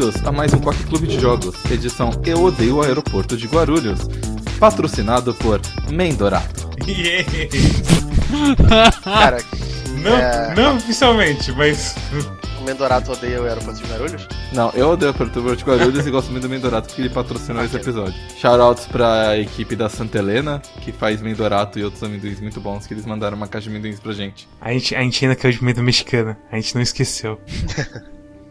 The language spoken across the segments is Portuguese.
Bem-vindos a mais um Quack Clube de Jogos, edição Eu Odeio o Aeroporto de Guarulhos, patrocinado por Mendorato. Cara, Não, É. não oficialmente, mas. o Mendorato odeia o aeroporto de Guarulhos? Não, eu odeio o Aeroporto de Guarulhos e gosto muito do Mendorato porque ele patrocinou esse episódio. Shoutouts pra equipe da Santa Helena, que faz Mendorato e outros amendoins muito bons, que eles mandaram uma caixa de amendoins pra gente. A gente, a gente ainda caiu de medo mexicana. A gente não esqueceu.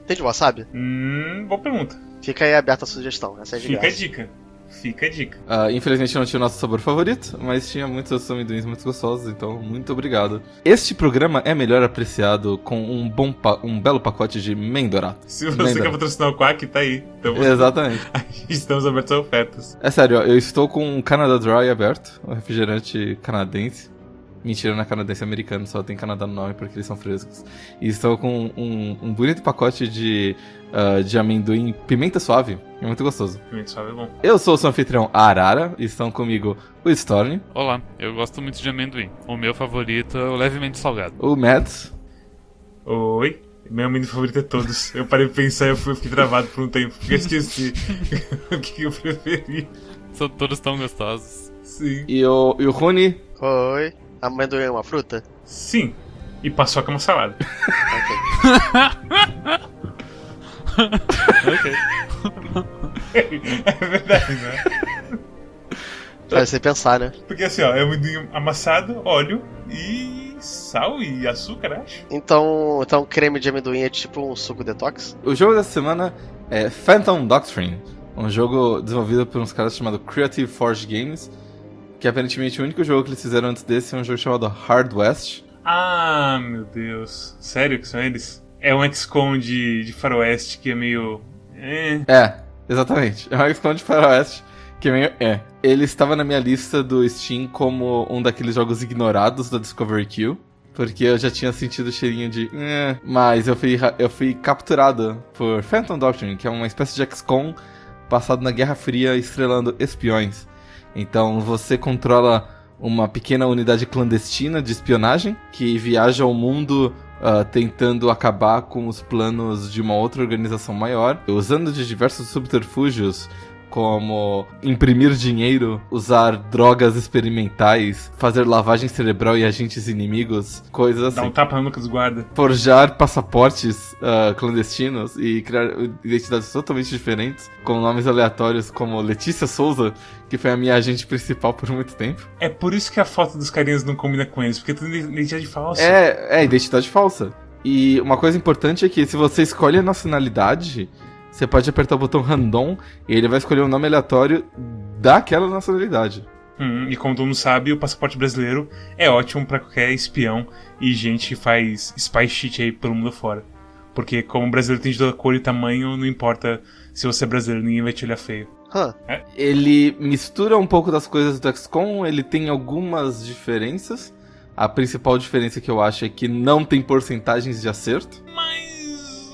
Tem de wasabi? Hum, boa pergunta. Fica aí aberta a sugestão, essa é de Fica a graça. dica. Fica a dica. Ah, infelizmente não tinha o nosso sabor favorito, mas tinha muitos outros amendoins muito gostosos, então muito obrigado. Este programa é melhor apreciado com um bom um belo pacote de Mendorato. Se você Mendorato. quer patrocinar o Quack, tá aí. Então, Exatamente. estamos abertos a ofertas. É sério, ó, eu estou com um Canada Dry aberto, um refrigerante canadense. Mentira, não é canadense, é americano, só tem Canadá no nome porque eles são frescos. E estou com um, um bonito pacote de, ah, de amendoim pimenta suave, é muito gostoso. Pimenta suave é bom. Eu sou o seu anfitrião Arara, e estão comigo o Storm, Olá, eu gosto muito de amendoim. O meu favorito é o levemente salgado. o Mads, Oi. Meu amendoim favorito é todos. Eu parei de pensar e eu fui- fiquei travado por um tempo, porque eu esqueci o que eu preferi. São todos tão gostosos. Sim. e o, e o Rune. Oi. Amendoim é uma fruta? Sim. E paçoca é uma salada. Ok. ok. é verdade, né? Faz você pensar, né? Porque assim, ó, é amendoim amassado, óleo e sal e açúcar, acho. Então, então creme de amendoim é tipo um suco detox? O jogo dessa semana é Phantom Doctrine, um jogo desenvolvido por uns caras chamado Creative Forge Games, que aparentemente o único jogo que eles fizeram antes desse é um jogo chamado Hard West. Ah, meu Deus. Sério que são eles? É um XCOM de, de faroeste que é meio... É. É, exatamente. É um XCOM de Faroeste, que é meio... É. Ele estava na minha lista do Steam como um daqueles jogos ignorados da Discovery Queue. Porque eu já tinha sentido o cheirinho de. "Eh", mas eu fui, eu fui capturado por Phantom Doctrine, que é uma espécie de XCOM passado na Guerra Fria estrelando espiões. Então você controla uma pequena unidade clandestina de espionagem que viaja ao mundo ah, tentando acabar com os planos de uma outra organização maior, usando de diversos subterfúgios como imprimir dinheiro, usar drogas experimentais, fazer lavagem cerebral e agentes inimigos, coisas Dá assim um tapa na nuca dos guarda. forjar passaportes ah, clandestinos e criar identidades totalmente diferentes, com nomes aleatórios como Letícia Souza, que foi a minha agente principal por muito tempo. É por isso que a foto dos carinhas não combina com eles, porque é identidade falsa. É, é identidade falsa. E uma coisa importante é que se você escolhe a nacionalidade, você pode apertar o botão random e ele vai escolher um nome aleatório daquela nacionalidade. Hum, e como todo mundo sabe, o passaporte brasileiro é ótimo pra qualquer espião e gente que faz spy shit aí pelo mundo fora. Porque como o brasileiro tem de toda cor e tamanho, não importa se você é brasileiro, ninguém vai te olhar feio. Hã? Ele mistura um pouco das coisas do XCOM, ele tem algumas diferenças. A principal diferença que eu acho é que não tem porcentagens de acerto. Mas.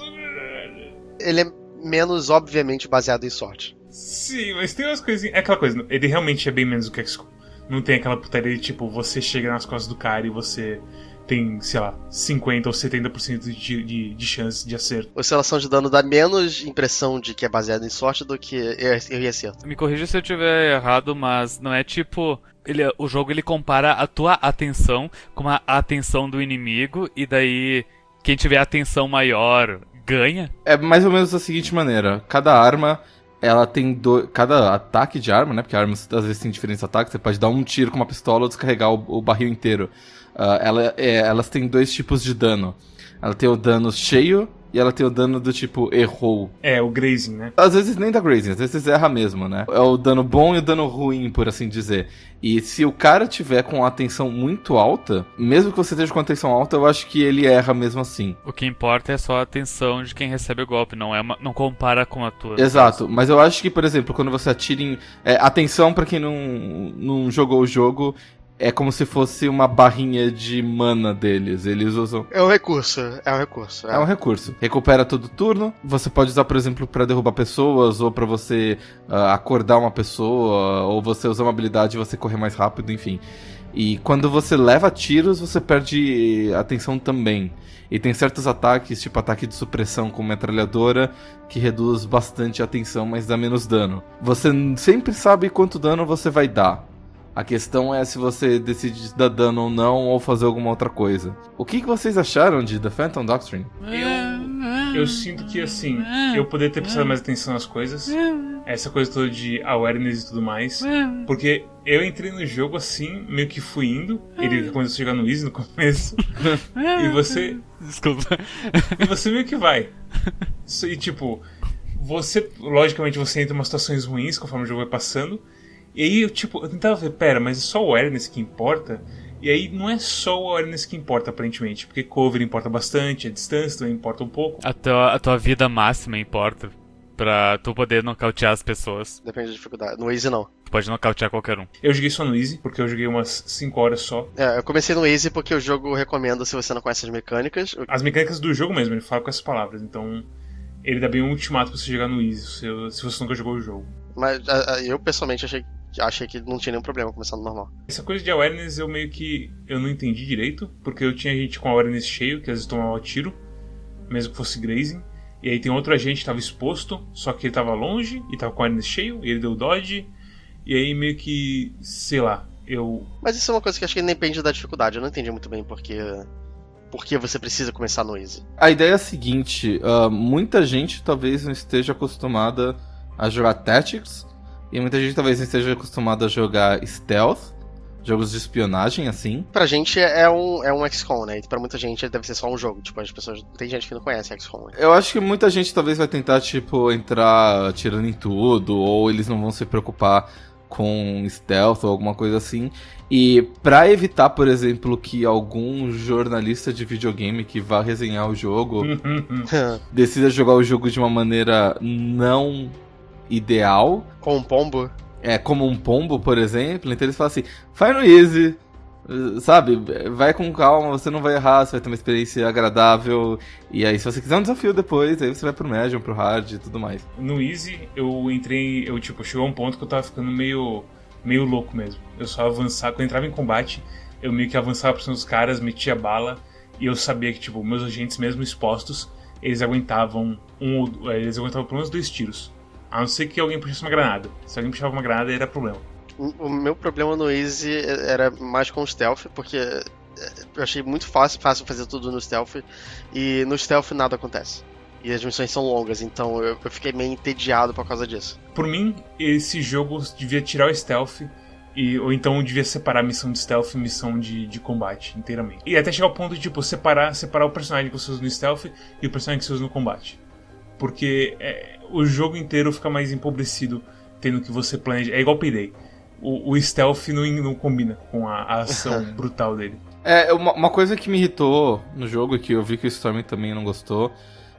Ele é menos obviamente baseado em sorte. Sim, mas tem umas coisinhas. É aquela coisa, ele realmente é bem menos do que XCOM. Não tem aquela putaria de tipo, você chega nas costas do cara e você tem, sei lá, 50 ou 70% de, de, de chance de acerto. Oscilação de dano dá menos impressão de que é baseado em sorte do que erro erro e acerto. Me corrija se eu tiver errado, mas não é tipo. Ele, o jogo ele compara a tua atenção com a atenção do inimigo, e daí quem tiver atenção maior ganha. É mais ou menos da seguinte maneira: cada arma, ela tem do... cada ataque de arma, né? Porque armas às vezes tem diferentes ataques. Você pode dar um tiro com uma pistola ou descarregar o, o barril inteiro. Ah, ela, é, elas têm dois tipos de dano. Ela tem o dano cheio e ela tem o dano do tipo errou. É, o grazing, né? Às vezes nem dá grazing, às vezes erra mesmo, né? É o dano bom e o dano ruim, por assim dizer. E se o cara tiver com a atenção muito alta, mesmo que você esteja com a atenção alta, eu acho que ele erra mesmo assim. O que importa é só a atenção de quem recebe o golpe, não é uma- não compara com a tua. Exato, mas eu acho que, por exemplo, quando você atira em. é, atenção pra quem não, não jogou o jogo, é como se fosse uma barrinha de mana deles. Eles usam. É um recurso, é um recurso. É um recurso. Recupera todo turno. Você pode usar, por exemplo, pra derrubar pessoas, ou pra você ah, acordar uma pessoa, ou você usar uma habilidade e você correr mais rápido, enfim. E quando você leva tiros, você perde atenção também. E tem certos ataques, tipo ataque de supressão com metralhadora, que reduz bastante a atenção, mas dá menos dano. Você sempre sabe quanto dano você vai dar. A questão é se você decide dar dano ou não, ou fazer alguma outra coisa. O que, que vocês acharam de The Phantom Doctrine? Eu, eu sinto que, assim, eu poderia ter prestado mais atenção nas coisas. Essa coisa toda de awareness e tudo mais. Porque eu entrei no jogo assim, meio que fui indo. Ele começou a chegar no Easy no começo. e você. Desculpa. E você meio que vai. E tipo, você. Logicamente você entra em umas situações ruins conforme o jogo vai passando. E aí eu, tipo, eu tentava ver, pera, mas é só o awareness que importa? E aí não é só o awareness que importa, aparentemente. Porque cover importa bastante, a distância também importa um pouco. A tua, a tua vida máxima importa. Pra tu poder nocautear as pessoas. Depende da dificuldade. No Easy, não. Tu pode nocautear qualquer um. Eu joguei só no Easy, porque eu joguei umas 5 horas só. É, eu comecei no Easy porque o jogo recomenda se você não conhece as mecânicas. As mecânicas do jogo mesmo, ele fala com essas palavras. Então, ele dá bem um ultimato pra você jogar no Easy, se, se você nunca jogou o jogo. Mas a- a- eu, pessoalmente, achei, achei que não tinha nenhum problema começando normal. Essa coisa de awareness eu meio que eu não entendi direito, porque eu tinha gente com awareness cheio, que às vezes tomava tiro, mesmo que fosse grazing. E aí tem outro agente que tava exposto, só que ele tava longe e tava com awareness cheio, e ele deu dodge. E aí meio que, sei lá, eu Mas isso é uma coisa que acho que depende da dificuldade. Eu não entendi muito bem porque. Por que você precisa começar no Easy. A ideia é a seguinte: ah, muita gente talvez não esteja acostumada a jogar Tactics, e muita gente talvez não esteja acostumada a jogar Stealth, jogos de espionagem assim. Pra gente é um, é um XCOM, né? E pra muita gente deve ser só um jogo. Tipo, as pessoas. Tem gente que não conhece XCOM. Né? Eu acho que muita gente talvez vai tentar, tipo, entrar atirando em tudo, ou eles não vão se preocupar com stealth ou alguma coisa assim. E pra evitar, por exemplo, que algum jornalista de videogame que vá resenhar o jogo decida jogar o jogo de uma maneira não ideal, Com um pombo. é como um pombo, por exemplo, então eles falam assim, vai no easy, sabe, vai com calma, você não vai errar, você vai ter uma experiência agradável, e aí se você quiser um desafio depois, aí você vai pro medium, pro hard e tudo mais. No Easy, eu entrei. Eu, tipo, chegou a um ponto que eu tava ficando meio. meio louco mesmo. Eu só avançava. Quando eu entrava em combate, eu meio que avançava por cima dos caras, metia bala. E eu sabia que, tipo, meus agentes, mesmo expostos, eles aguentavam um ou- Eles aguentavam pelo menos dois tiros. A não ser que alguém puxasse uma granada. Se alguém puxava uma granada, era problema. O meu problema no Easy era mais com o stealth, porque é, eu achei muito fácil, fácil fazer tudo no stealth, e no stealth nada acontece. E as missões são longas, então eu, eu fiquei meio entediado por causa disso. Por mim, esse jogo devia tirar o stealth. E, ou então devia separar a missão de stealth e missão de, de combate inteiramente. E até chegar ao ponto de, tipo, separar, separar o personagem que você usa no stealth e o personagem que você usa no combate. Porque é, o jogo inteiro fica mais empobrecido tendo que você planeja. É igual Payday. O, o stealth não, não combina com a, a ação brutal dele. É, uma, uma coisa que me irritou no jogo, e que eu vi que o Storm também não gostou,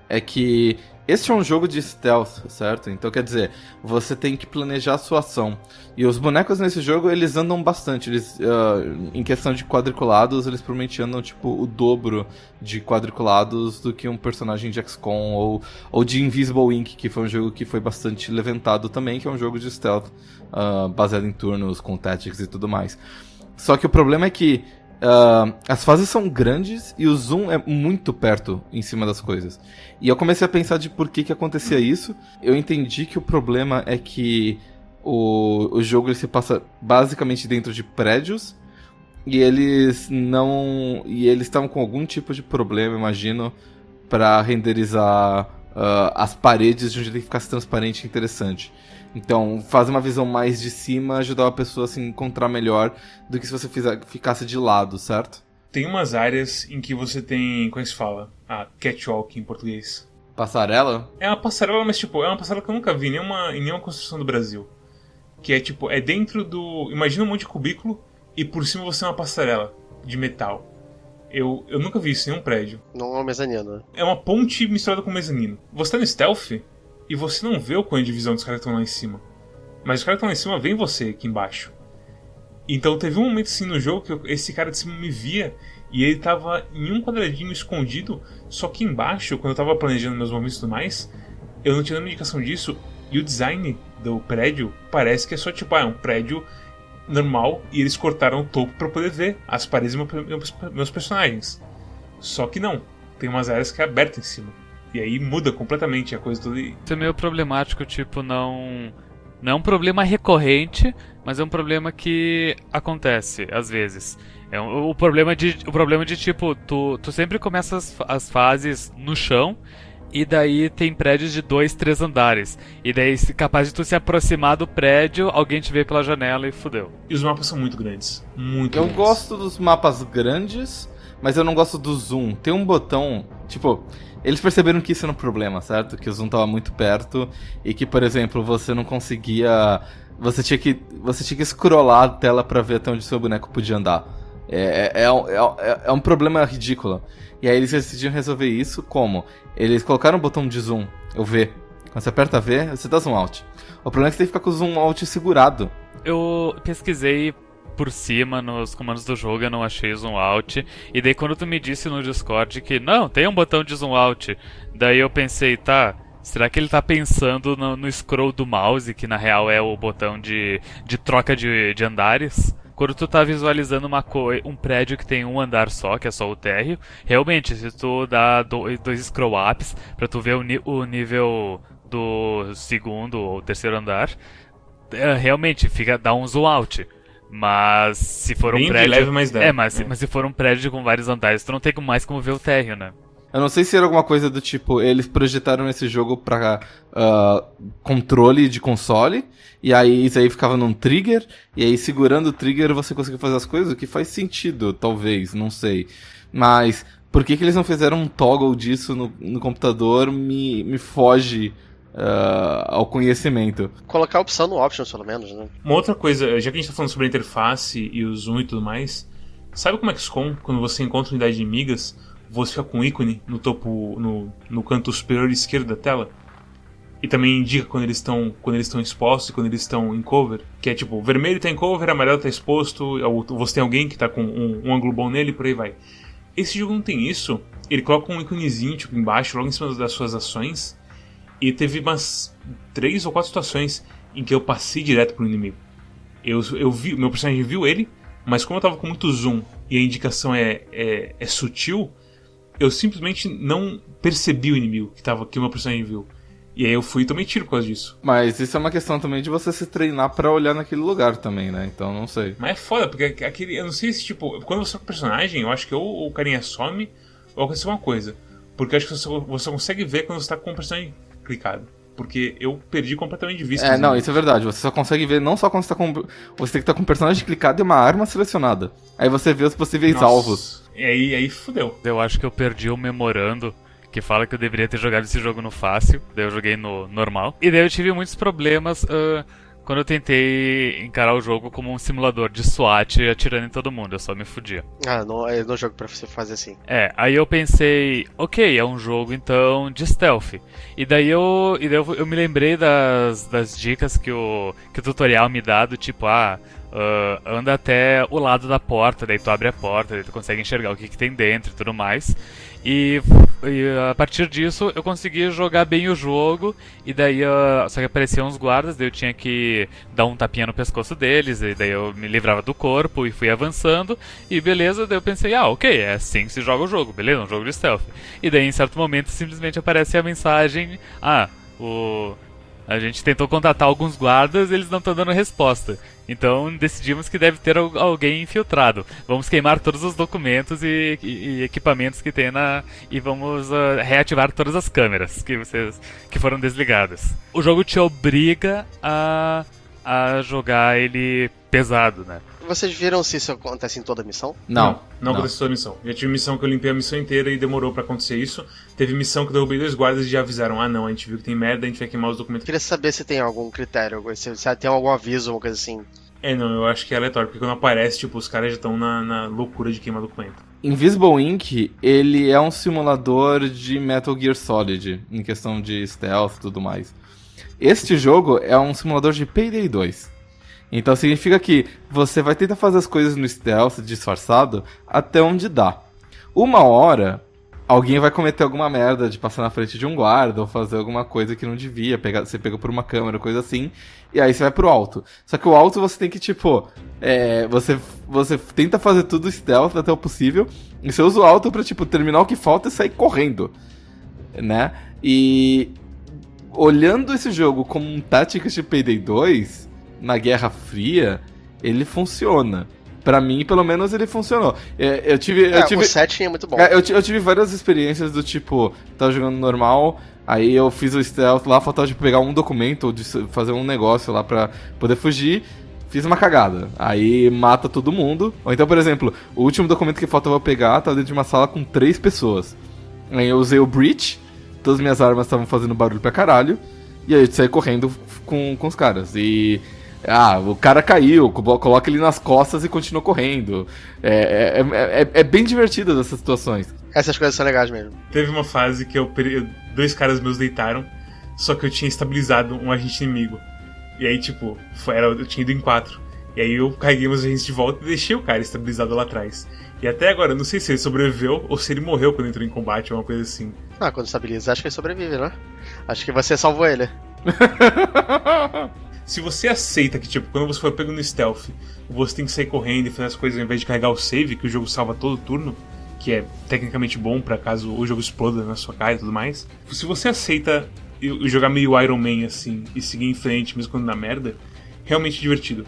é que este é um jogo de stealth, certo? Então quer dizer, você tem que planejar a sua ação. E os bonecos nesse jogo, eles andam bastante. Eles, ah, em questão de quadriculados, eles provavelmente andam tipo o dobro de quadriculados do que um personagem de XCOM ou, ou de Invisible Ink, que foi um jogo que foi bastante levantado também, que é um jogo de stealth ah, baseado em turnos, com tactics e tudo mais. Só que o problema é que ah, as fases são grandes e o zoom é muito perto em cima das coisas. E eu comecei a pensar de por que, que acontecia isso. Eu entendi que o problema é que o, o jogo se passa basicamente dentro de prédios e eles não. E eles estavam com algum tipo de problema, imagino, para renderizar ah, as paredes de um jeito que ficasse transparente e interessante. Então, fazer uma visão mais de cima ajudava a pessoa a se encontrar melhor do que se você fizer, ficasse de lado, certo? Tem umas áreas em que você tem. Como é que se fala? Ah, catwalk em português. Passarela? É uma passarela, mas tipo, é uma passarela que eu nunca vi em nenhuma, em nenhuma construção do Brasil. Que é tipo, é dentro do. Imagina um monte de cubículo e por cima você é uma passarela de metal. Eu, eu nunca vi isso em nenhum prédio. Não é um mezanino. né? É uma ponte misturada com mezanino. Você tá no stealth e você não vê o cone de visão dos caras que estão lá em cima. Mas os caras que estão lá em cima veem você aqui embaixo. Então teve um momento assim no jogo que eu- esse cara de cima me via e ele tava em um quadradinho escondido, só que embaixo, quando eu tava planejando meus movimentos e tudo mais, eu não tinha nenhuma indicação disso. E o design do prédio parece que é só tipo, ah, é um prédio normal e eles cortaram o topo para poder ver as paredes dos meus, personagens. Só que não, tem umas áreas que é aberta em cima. E aí muda completamente a coisa toda. Isso é meio problemático, tipo, não. Não é um problema recorrente, mas é um problema que acontece às vezes. É um, o, problema de, o problema de tipo, tu, tu sempre começa as, as fases no chão e daí tem prédios de dois, três andares. E daí, capaz de tu se aproximar do prédio, alguém te vê pela janela e fudeu. E os mapas são muito grandes. Muito Eu grandes. gosto dos mapas grandes, mas eu não gosto do zoom. Tem um botão, tipo, eles perceberam que isso era um problema, certo? Que o zoom tava muito perto e que, por exemplo, você não conseguia. Você tinha que. Você tinha que scrollar a tela pra ver até onde seu boneco podia andar. É, é, é, é, é um problema ridículo. E aí eles decidiram resolver isso como? Eles colocaram o botão de zoom, o V. Quando você aperta V, você dá zoom out. O problema é que você tem que ficar com o zoom out segurado. Eu pesquisei por cima nos comandos do jogo, eu não achei zoom out. E daí quando tu me disse no Discord que não, tem um botão de zoom out, daí eu pensei, tá, será que ele tá pensando no, no scroll do mouse, que na real é o botão de, de troca de, de andares? Quando tu tá visualizando uma um prédio que tem um andar só, que é só o térreo, realmente, se tu dá dois, dois scroll ups pra tu ver o, o nível do segundo ou terceiro andar, é, realmente fica dá um zoom out. Mas se for Bem um prédio. leve, mas dá. É, mas, É. mas se for um prédio com vários andares, tu não tem mais como ver o térreo, né? Eu não sei se era alguma coisa do tipo, eles projetaram esse jogo pra ah, controle de console, e aí isso aí ficava num trigger, e aí segurando o trigger você conseguia fazer as coisas, o que faz sentido, talvez, não sei. Mas por que, que eles não fizeram um toggle disso no, no computador me, me foge ah, ao conhecimento. Colocar a opção no options, pelo menos, né? Uma outra coisa, já que a gente tá falando sobre a interface e o zoom e tudo mais, sabe como é que XCOM, quando você encontra unidade de inimigas, você fica com um ícone no topo, no, no canto superior esquerdo da tela? E também indica quando eles estão quando eles estão expostos e quando eles estão em cover, que é tipo, vermelho tá em cover, amarelo tá exposto, ou você tem alguém que tá com um, um ângulo bom nele, por aí vai. Esse jogo não tem isso, ele coloca um íconezinho tipo embaixo, logo em cima das suas ações, e teve umas três ou quatro situações em que eu passei direto pro inimigo. Eu, eu vi, meu personagem viu ele, mas como eu tava com muito zoom e a indicação é, é, é sutil, eu simplesmente não percebi o inimigo que, tava, que o meu personagem viu. E aí eu fui e tomei tiro por causa disso. Mas isso é uma questão também de você se treinar pra olhar naquele lugar também, né? Então não sei. Mas é foda, porque aquele. Eu não sei se, tipo, quando você tá com o personagem, eu acho que ou o carinha some ou aconteceu uma coisa. Porque eu acho que você, você consegue ver quando você tá com o personagem clicado. Porque eu perdi completamente de vista. É, não, isso é verdade. Você só consegue ver não só quando você tá com. Você tem que estar com o personagem clicado e uma arma selecionada. Aí você vê os possíveis Nossa. alvos. E aí, aí fudeu. Eu acho que eu perdi o memorando que fala que eu deveria ter jogado esse jogo no fácil, daí eu joguei no normal. E daí eu tive muitos problemas ah, quando eu tentei encarar o jogo como um simulador de SWAT atirando em todo mundo, eu só me fudia. Ah, não, é no jogo pra você fazer assim. É, aí eu pensei, ok, é um jogo então de stealth. E daí eu, e daí eu, eu me lembrei das, das dicas que o, que o tutorial me dá, do tipo, ah, ah, anda até o lado da porta, daí tu abre a porta, daí tu consegue enxergar o que, que tem dentro e tudo mais. E, e a partir disso eu consegui jogar bem o jogo, e daí ah, só que apareciam uns guardas, daí eu tinha que dar um tapinha no pescoço deles, e daí eu me livrava do corpo e fui avançando, e beleza, daí eu pensei, ah, ok, é assim que se joga o jogo, beleza, um jogo de stealth. E daí em certo momento simplesmente aparece a mensagem, ah, o. A gente tentou contatar alguns guardas eles não estão dando resposta. Então decidimos que deve ter al- alguém infiltrado. Vamos queimar todos os documentos e, e- e equipamentos que tem na. E vamos ah, reativar todas as câmeras que vocês. que foram desligadas. O jogo te obriga a. a jogar ele pesado, né? Vocês viram se isso acontece em toda a missão? Não. Não, aconteceu toda a missão. Já tive missão que eu limpei a missão inteira e demorou pra acontecer isso. Teve missão que eu derrubei dois guardas e já avisaram: ah, não, a gente viu que tem merda, a gente vai queimar os documentos. Queria saber se tem algum critério, se, se tem algum aviso, alguma coisa assim. É, não, eu acho que é aleatório, porque quando aparece, tipo, os caras já estão na, na loucura de queimar documento. Invisible Ink, ele é um simulador de Metal Gear Solid, em questão de stealth e tudo mais. Este jogo é um simulador de Payday 2. Então significa que você vai tentar fazer as coisas no stealth, disfarçado, até onde dá. Uma hora, alguém vai cometer alguma merda de passar na frente de um guarda ou fazer alguma coisa que não devia, pegar, ser por uma câmera, coisa assim, e aí você vai pro alto. Só que o alto você tem que, tipo, é, você, você tenta fazer tudo stealth até o possível, e você usa o alto pra, tipo, terminar o que falta e sair correndo, né? E olhando esse jogo como um Tactics de Payday 2, na Guerra Fria, ele funciona. Pra mim, pelo menos, ele funcionou. É, eu tive. É, eu tive... O setting é muito bom. É, eu, eu, tive várias experiências do tipo, tava jogando normal, aí eu fiz o stealth lá, faltava de tipo, pegar um documento ou de fazer um negócio lá pra poder fugir. Fiz uma cagada. Aí mata todo mundo. Ou então, por exemplo, o último documento que faltava pegar tava dentro de uma sala com três pessoas. Aí eu usei o breach, todas as minhas armas estavam fazendo barulho pra caralho. E aí eu saí correndo com, com os caras. E ah, o cara caiu, coloca ele nas costas e continua correndo. É, é, é, é bem divertido essas situações. Essas coisas são legais mesmo. Teve uma fase que eu, dois caras meus deitaram, só que eu tinha estabilizado um agente inimigo. E aí, tipo, foi, era, eu tinha ido em quatro. E aí eu carreguei meus agentes de volta e deixei o cara estabilizado lá atrás. E até agora, eu não sei se ele sobreviveu ou se ele morreu quando entrou em combate ou uma coisa assim. Ah, quando estabiliza, acho que ele sobrevive, né? Acho que você salvou ele. Se você aceita que, tipo, quando você for pego no stealth, você tem que sair correndo e fazer as coisas ao invés de carregar o save, que o jogo salva todo turno, que é tecnicamente bom para caso o jogo exploda na sua cara e tudo mais. Se você aceita jogar meio Iron Man assim e seguir em frente, mesmo quando dá merda, realmente divertido.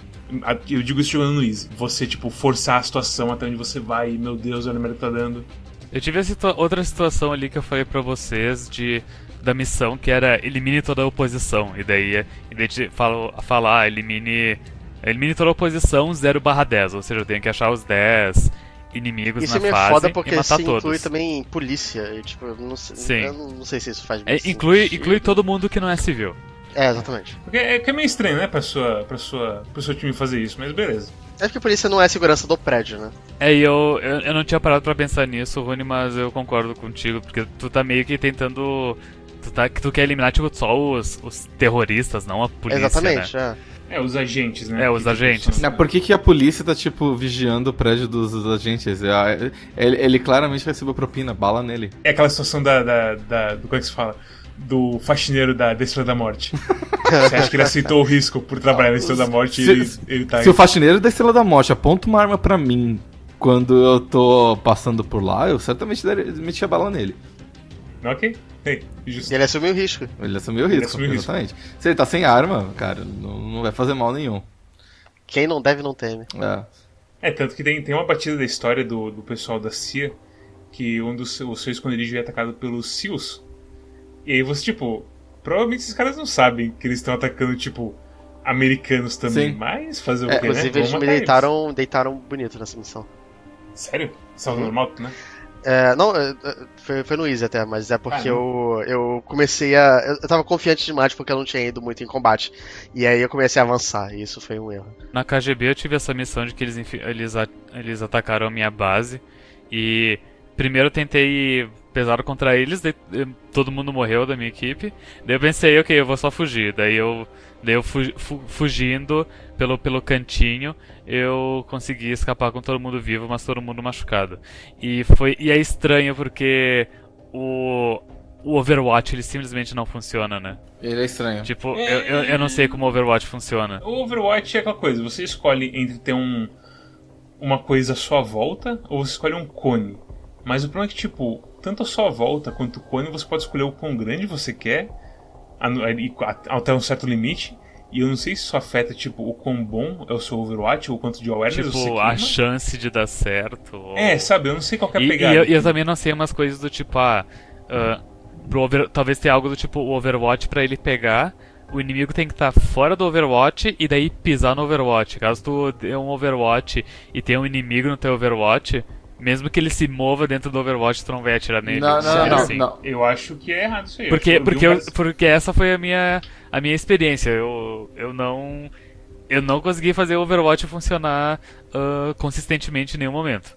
Eu digo isso jogando no Easy. Você, tipo, forçar a situação até onde você vai e, meu Deus, olha a merda que tá dando. Eu tive situa outra situação ali que eu falei para vocês de da missão que era elimine toda a oposição. E daí, em vez de falar, falar elimine, elimine toda a oposição 0 barra 10. Ou seja, eu tenho que achar os 10 inimigos isso na é fase foda porque e matar se todos. inclui também polícia. E, tipo, não sei, Sim. eu não sei se isso faz é, inclui, inclui todo mundo que não é civil. É, exatamente. Porque é, que é meio estranho, né, pra, sua, pra, sua, pro seu time fazer isso, mas beleza. É porque a polícia não é segurança do prédio, né? É, e eu, eu, eu não tinha parado pra pensar nisso, Rony, mas eu concordo contigo, porque tu tá meio que tentando Tu, tá, tu quer eliminar, tipo, só os, os terroristas, não a polícia, Exatamente, né? é. É, os agentes, né? É, os que, agentes. Não, por que, que a polícia tá, tipo, vigiando o prédio dos, dos agentes? É, Ele, ele claramente recebeu propina, bala nele. É aquela situação da, da, da, do. Como é que se fala? Do faxineiro da Estrela da Morte. Você acha que ele aceitou o risco por trabalhar na Estrela da Morte Se- e ele, ele tá. Se o faxineiro da Estrela da Morte aponta uma arma pra mim quando eu tô passando por lá, eu certamente daria- metia bala nele. Ok, hey, justo. Ele assumiu o risco. Ele assumiu o risco, assumiu o risco. exatamente. Se ele tá sem arma, cara, não, não vai fazer mal nenhum. Quem não deve, não teme. É. É, tanto que tem, tem uma batida da história do, do pessoal da CIA que um dos o seu esconderijo é atacado pelos SEALs. E aí você, tipo, provavelmente esses caras não sabem que eles estão atacando, tipo, americanos também. Sim. Mas fazer o É, quê, né? Inclusive, eles Vamos me deitaram, deitaram bonito nessa missão. eles. Sério? Salvo Uhum. normal, né? É, não, é, é, foi, foi no Easy até, mas é porque Ah, eu, eu comecei a. Eu, eu tava confiante demais porque eu não tinha ido muito em combate. E aí eu comecei a avançar, e isso foi um erro. Na KGB eu tive essa missão de que eles, eles, eles atacaram a minha base. E primeiro eu tentei pesar contra eles, daí, eh, todo mundo morreu da minha equipe. Daí eu pensei, ok, eu vou só fugir. Daí eu, daí eu fu- fu- fugindo pelo, pelo cantinho, eu consegui escapar com todo mundo vivo, mas todo mundo machucado. E, foi, e é estranho porque o, o Overwatch ele simplesmente não funciona, né? Ele é estranho. Tipo, eu, eu, eu não sei como o Overwatch funciona. O Overwatch é aquela coisa, você escolhe entre ter um uma coisa à sua volta ou você escolhe um cone. Mas o problema é que, tipo, tanto a sua volta quanto o cone você pode escolher o quão grande você quer até um certo limite. E eu não sei se isso afeta, tipo, o quão bom é o seu Overwatch ou quanto de awareness você Tipo, queima. a chance de dar certo. ou- É, sabe, eu não sei qual que é a E, e pegada. eu, e eu também não sei umas coisas do tipo, ah, pro over- talvez tenha algo do tipo o Overwatch pra ele pegar. O inimigo tem que estar fora do Overwatch e daí pisar no Overwatch. Caso tu dê um Overwatch e tenha um inimigo no teu Overwatch, mesmo que ele se mova dentro do Overwatch, tu não vai atirar nele. Não, não, não, assim. não. Eu acho que é errado isso aí. Porque, Eu porque, um eu- porque essa foi a minha, a minha experiência. Eu, eu não. Eu não consegui fazer o Overwatch funcionar ah, consistentemente em nenhum momento.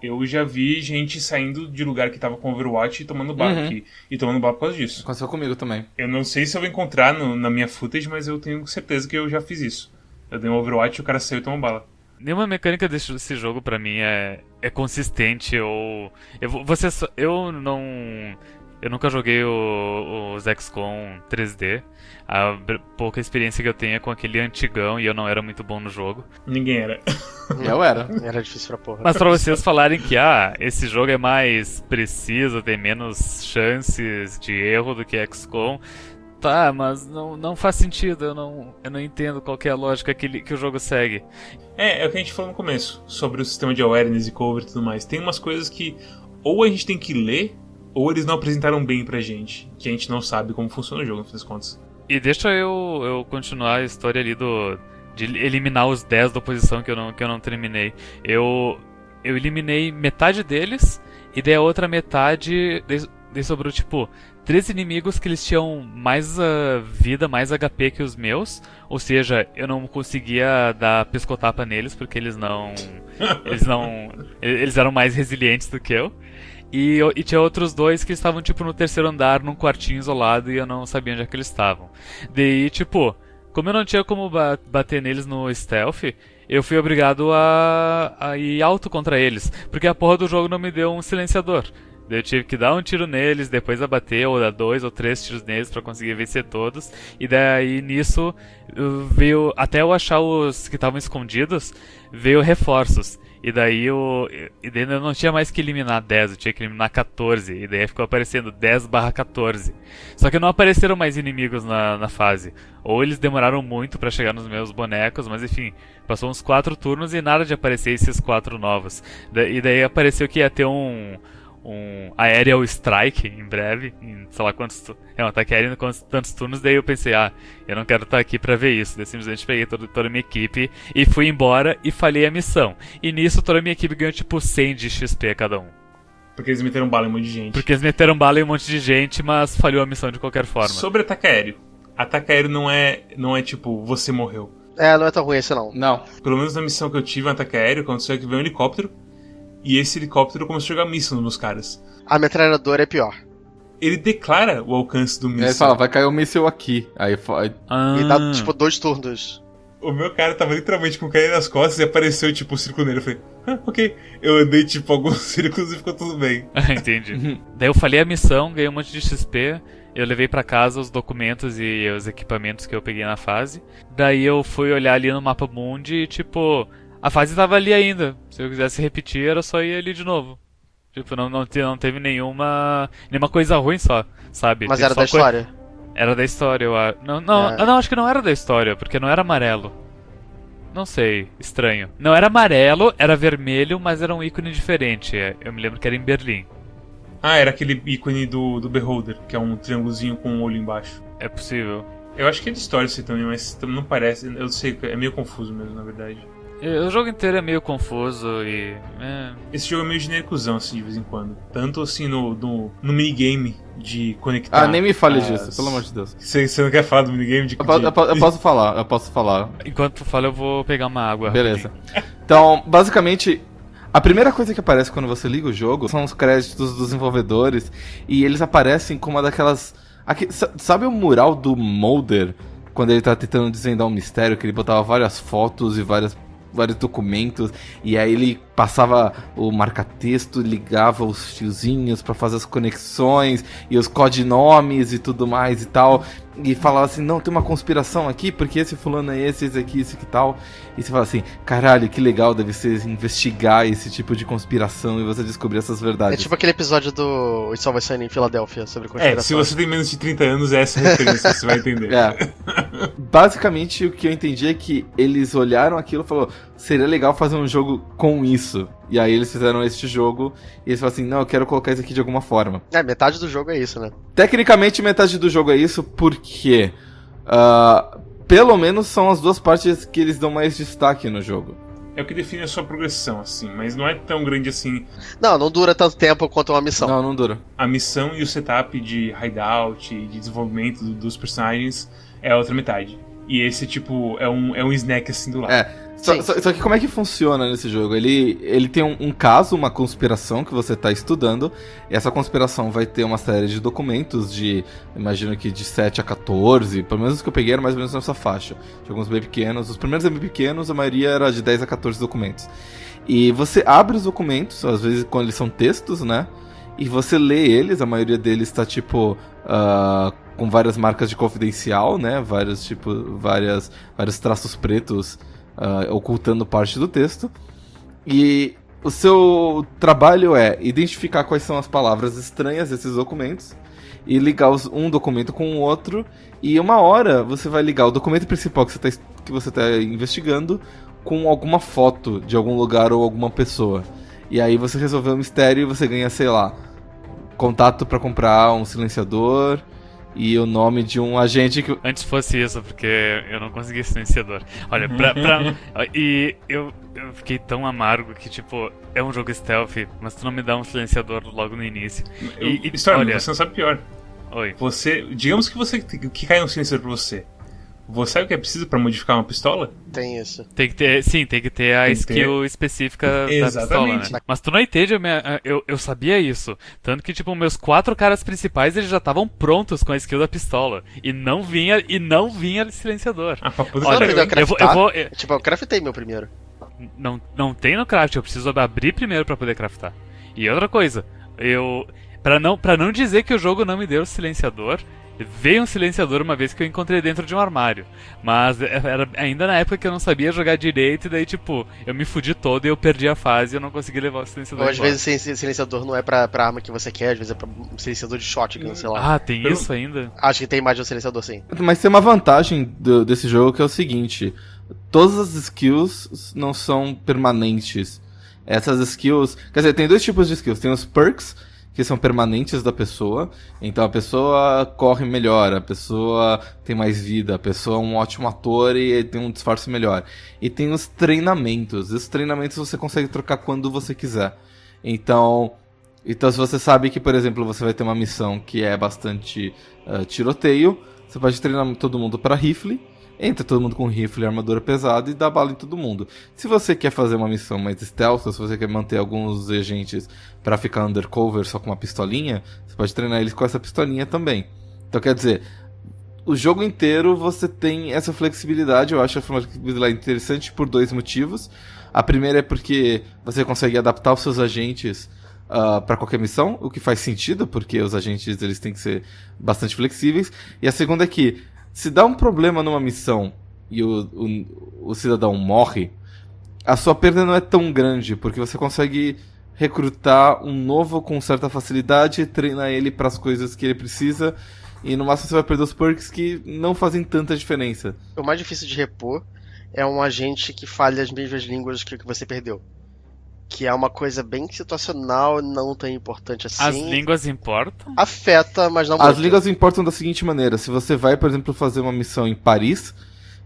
Eu já vi gente saindo de lugar que tava com Overwatch e tomando bala Uhum. aqui. E tomando bala por causa disso. Aconteceu comigo também. Eu não sei se eu vou encontrar no- na minha footage, mas eu tenho certeza que eu já fiz isso. Eu dei um Overwatch e o cara saiu e tomou bala. Nenhuma mecânica desse, jogo pra mim é, é consistente ou. Eu, vou- você, só- eu não. Eu nunca joguei o, os XCOM 3D. A pouca experiência que eu tenho é com aquele antigão e eu não era muito bom no jogo. Ninguém era. Eu era. Era difícil pra porra. Mas pra vocês falarem que ah, esse jogo é mais preciso, tem menos chances de erro do que XCOM. Tá, mas não, não faz sentido, eu não, eu não entendo qual é a lógica que, ele- que o jogo segue. É, é o que a gente falou no começo, sobre o sistema de awareness e cover e tudo mais. Tem umas coisas que ou a gente tem que ler, ou eles não apresentaram bem pra gente, que a gente não sabe como funciona o jogo, no fim das contas. E deixa eu, eu continuar a história ali do. de eliminar os 10 da oposição que eu não, que eu não terminei. Eu. Eu eliminei metade deles, e daí a outra metade. Daí sobrou tipo. Três inimigos que eles tinham mais ah, vida, mais HP que os meus. Ou seja, eu não conseguia dar pescotapa neles porque eles não. Eles não. Eles eram mais resilientes do que eu. E, e tinha outros dois que estavam, tipo, no terceiro andar, num quartinho isolado, e eu não sabia onde é que eles estavam. Daí, tipo, como eu não tinha como ba- bater neles no stealth, eu fui obrigado a, a ir alto contra eles, porque a porra do jogo não me deu um silenciador. Eu tive que dar um tiro neles, depois abater, ou dar dois ou três tiros neles pra conseguir vencer todos. E daí nisso veio. Até eu achar os que estavam escondidos, veio reforços. E daí eu. E daí eu não tinha mais que eliminar 10, eu tinha que eliminar 14. E daí ficou aparecendo 10 barra 14. Só que não apareceram mais inimigos na, na fase. Ou eles demoraram muito pra chegar nos meus bonecos, mas enfim, passou uns 4 turnos e nada de aparecer esses quatro novos. Da- E daí apareceu que ia ter um. Um Aerial Strike em breve, em sei lá quantos. tu- É um ataque aéreo em quantos- tantos turnos. Daí eu pensei, ah, eu não quero estar aqui pra ver isso. Daí simplesmente peguei toda, toda a minha equipe e fui embora e falhei a missão. E nisso toda a minha equipe ganhou tipo 100 de XP cada um. Porque eles meteram bala em um monte de gente. Porque eles meteram bala em um monte de gente, mas falhou a missão de qualquer forma. Sobre ataque aéreo. Ataque aéreo não é, não é tipo, você morreu. É, não é tão ruim esse não. Não. Pelo menos na missão que eu tive, um ataque aéreo, aconteceu que veio um helicóptero. E esse helicóptero começou a jogar míssil nos caras. A metralhadora é pior. Ele declara o alcance do aí míssil. fala, vai cair um míssil aqui. Aí Ah, E dá, tipo, dois turnos. O meu cara tava literalmente com o cara nas costas e apareceu, tipo, o círculo nele. Eu falei, ah, ok. Eu andei, tipo, alguns círculos e ficou tudo bem. Entendi. Daí eu falhei a missão, ganhei um monte de XP. Eu levei pra casa os documentos e os equipamentos que eu peguei na fase. Daí eu fui olhar ali no mapa mundi e, tipo, a fase tava ali ainda. Se eu quisesse repetir, era só ir ali de novo. Tipo, não, não, não teve nenhuma. nenhuma coisa ruim só, sabe? Mas Teve era da coi- história. Era da história, eu acho. Não, não, É. não, acho que não era da história, porque não era amarelo. Não sei, estranho. Não era amarelo, era vermelho, mas era um ícone diferente. É, Eu me lembro que era em Berlim. Ah, era aquele ícone do, do Beholder, que é um triângulozinho com um olho embaixo. É possível. Eu acho que é de história isso também, mas não parece. Eu sei, é meio confuso mesmo, na verdade. E O jogo inteiro é meio confuso e. é, Esse jogo é meio genéricozão, assim, de vez em quando. Tanto assim no, no, no minigame de conectar. Ah, nem me fale as- disso, pelo amor de Deus. Você, você não quer falar do minigame de. Eu, de- eu eu posso falar, eu posso falar. Enquanto tu fala, eu vou pegar uma água. Beleza. Então, basicamente, a primeira coisa que aparece quando você liga o jogo são os créditos dos desenvolvedores e eles aparecem com uma daquelas. aqui- sa- sabe o mural do Mulder? Quando ele tá tentando desvendar um mistério, que ele botava várias fotos e várias, vários documentos, e aí ele passava o marca-texto, ligava os fiozinhos pra fazer as conexões e os codinomes e tudo mais e tal. E falava assim, não, tem uma conspiração aqui, porque esse fulano é esse, esse aqui, esse que tal. E você fala assim, caralho, que legal deve ser investigar esse tipo de conspiração e você descobrir essas É verdades. tipo aquele episódio do It's Always Sunny em Filadélfia sobre É, conspiração. se você tem menos de 30 anos, é essa a referência, você vai entender. É. Basicamente, o que eu entendi é que eles olharam aquilo e falaram: seria legal fazer um jogo com isso. E aí eles fizeram este jogo e eles falaram assim: não, eu quero colocar isso aqui de alguma forma. É, metade do jogo é isso, né? Tecnicamente, metade do jogo é isso porque. ah, pelo menos são as duas partes que eles dão mais destaque no jogo. É o que define a sua progressão, assim, mas não é tão grande assim. Não, não dura tanto tempo quanto uma missão. Não, não dura. A missão e o setup de hideout e de desenvolvimento do- dos personagens é a outra metade. E esse, tipo, é um, é um snack assim do lado. É. Só, só, só, que como é que funciona nesse jogo? Ele, ele tem um, um, caso, uma conspiração que você está estudando, e essa conspiração vai ter uma série de documentos de, imagino que de 7 a 14, pelo menos os que eu peguei era mais ou menos nessa faixa. De alguns bem pequenos, os primeiros eram bem pequenos, a maioria era de 10 a 14 documentos. E você abre os documentos, às vezes quando eles são textos, né? E você lê eles, a maioria deles está tipo. Uh, com várias marcas de confidencial, né? Vários, tipo, várias, vários traços pretos uh, ocultando parte do texto. E o seu trabalho é identificar quais são as palavras estranhas desses documentos e ligar os, um documento com o outro. E uma hora você vai ligar o documento principal que você está tá investigando com alguma foto de algum lugar ou alguma pessoa. E aí você resolveu o mistério e você ganha, sei lá, contato para comprar um silenciador e o nome de um agente que. Antes fosse isso, porque eu não consegui silenciador. Olha, pra. pra e eu, eu fiquei tão amargo que, tipo, é um jogo stealth, mas tu não me dá um silenciador logo no início. E, e História, olha... você não sabe pior. Oi. Você. Digamos que você. que cai um silenciador pra você. Você sabe o que é preciso para modificar uma pistola? Tem isso. Tem que ter, sim, tem que ter a tem skill ter... específica Exatamente. da pistola, né? Mas tu não entende, eu, eu sabia isso. Tanto que, tipo, meus quatro caras principais, eles já estavam prontos com a skill da pistola. E não vinha, e não vinha silenciador. Ah, Olha, eu, eu, vou, eu vou... Eu... Tipo, eu craftei meu primeiro. Não, não tem no craft, eu preciso abrir primeiro para poder craftar. E outra coisa, eu... Pra não, pra não dizer que o jogo não me deu silenciador, Veio um silenciador uma vez que eu encontrei dentro de um armário. Mas era ainda na época que eu não sabia jogar direito, e daí, tipo, eu me fudi todo e eu perdi a fase e eu não consegui levar o silenciador. Ou às vezes o silenciador não é pra, pra arma que você quer, às vezes é pra um silenciador de shotgun, sei lá. Ah, tem isso ainda? Acho que tem mais de um silenciador sim. Mas tem uma vantagem do, desse jogo que é o seguinte: todas as skills não são permanentes. Essas skills. Quer dizer, tem dois tipos de skills. Tem os perks que são permanentes da pessoa. Então a pessoa corre melhor, a pessoa tem mais vida, a pessoa é um ótimo ator e tem um disfarce melhor. E tem os treinamentos. Os treinamentos você consegue trocar quando você quiser. Então, então se você sabe que, por exemplo, você vai ter uma missão que é bastante uh, tiroteio, você pode treinar todo mundo para rifle entra todo mundo com rifle e armadura pesada e dá bala em todo mundo. Se você quer fazer uma missão mais stealth, se você quer manter alguns agentes para ficar undercover só com uma pistolinha, você pode treinar eles com essa pistolinha também. Então quer dizer, o jogo inteiro você tem essa flexibilidade, eu acho a flexibilidade interessante por dois motivos. A primeira é porque você consegue adaptar os seus agentes uh, ah, para qualquer missão, o que faz sentido, porque os agentes eles têm que ser bastante flexíveis. E a segunda é que se dá um problema numa missão e o, o, o cidadão morre, a sua perda não é tão grande, porque você consegue recrutar um novo com certa facilidade, treinar ele para as coisas que ele precisa, e no máximo você vai perder os perks que não fazem tanta diferença. O mais difícil de repor é um agente que fale as mesmas línguas que você perdeu que é uma coisa bem situacional, não tão importante assim. As línguas importam? Afeta, mas não As muito. línguas importam da seguinte maneira: se você vai, por exemplo, fazer uma missão em Paris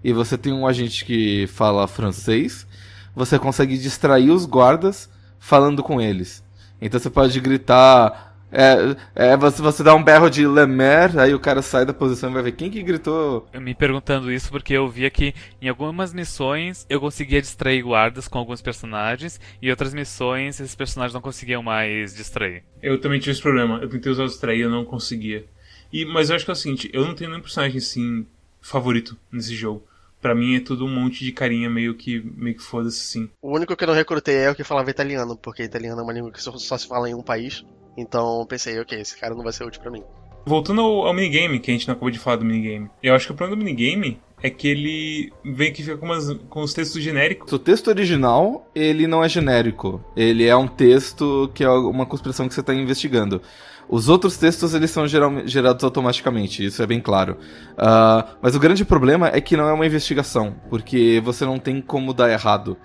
e você tem um agente que fala francês, você consegue distrair os guardas falando com eles. Então você pode gritar é, é você, você dá um berro de Lemer, aí o cara sai da posição e vai ver quem que gritou. Me perguntando isso porque eu via que em algumas missões eu conseguia distrair guardas com alguns personagens e outras missões esses personagens não conseguiam mais distrair. Eu também tive esse problema. Eu tentei usar o distrair e eu não conseguia. E, mas eu acho que é o seguinte, eu não tenho nenhum personagem assim favorito nesse jogo. Pra mim é tudo um monte de carinha meio que, meio que foda-se assim. O único que eu não recrutei é o que falava italiano, porque italiano é uma língua que só, só se fala em um país. Então pensei, ok, esse cara não vai ser útil para mim. Voltando ao, ao, minigame, que a gente não acabou de falar do minigame. Eu acho que o problema do minigame é que ele vem que fica com, umas, com os textos genéricos. O texto original, ele não é genérico. Ele é um texto que é uma conspiração que você está investigando. Os outros textos, eles são geral, gerados automaticamente, isso é bem claro. Uh, mas o grande problema é que não é uma investigação, porque você não tem como dar errado.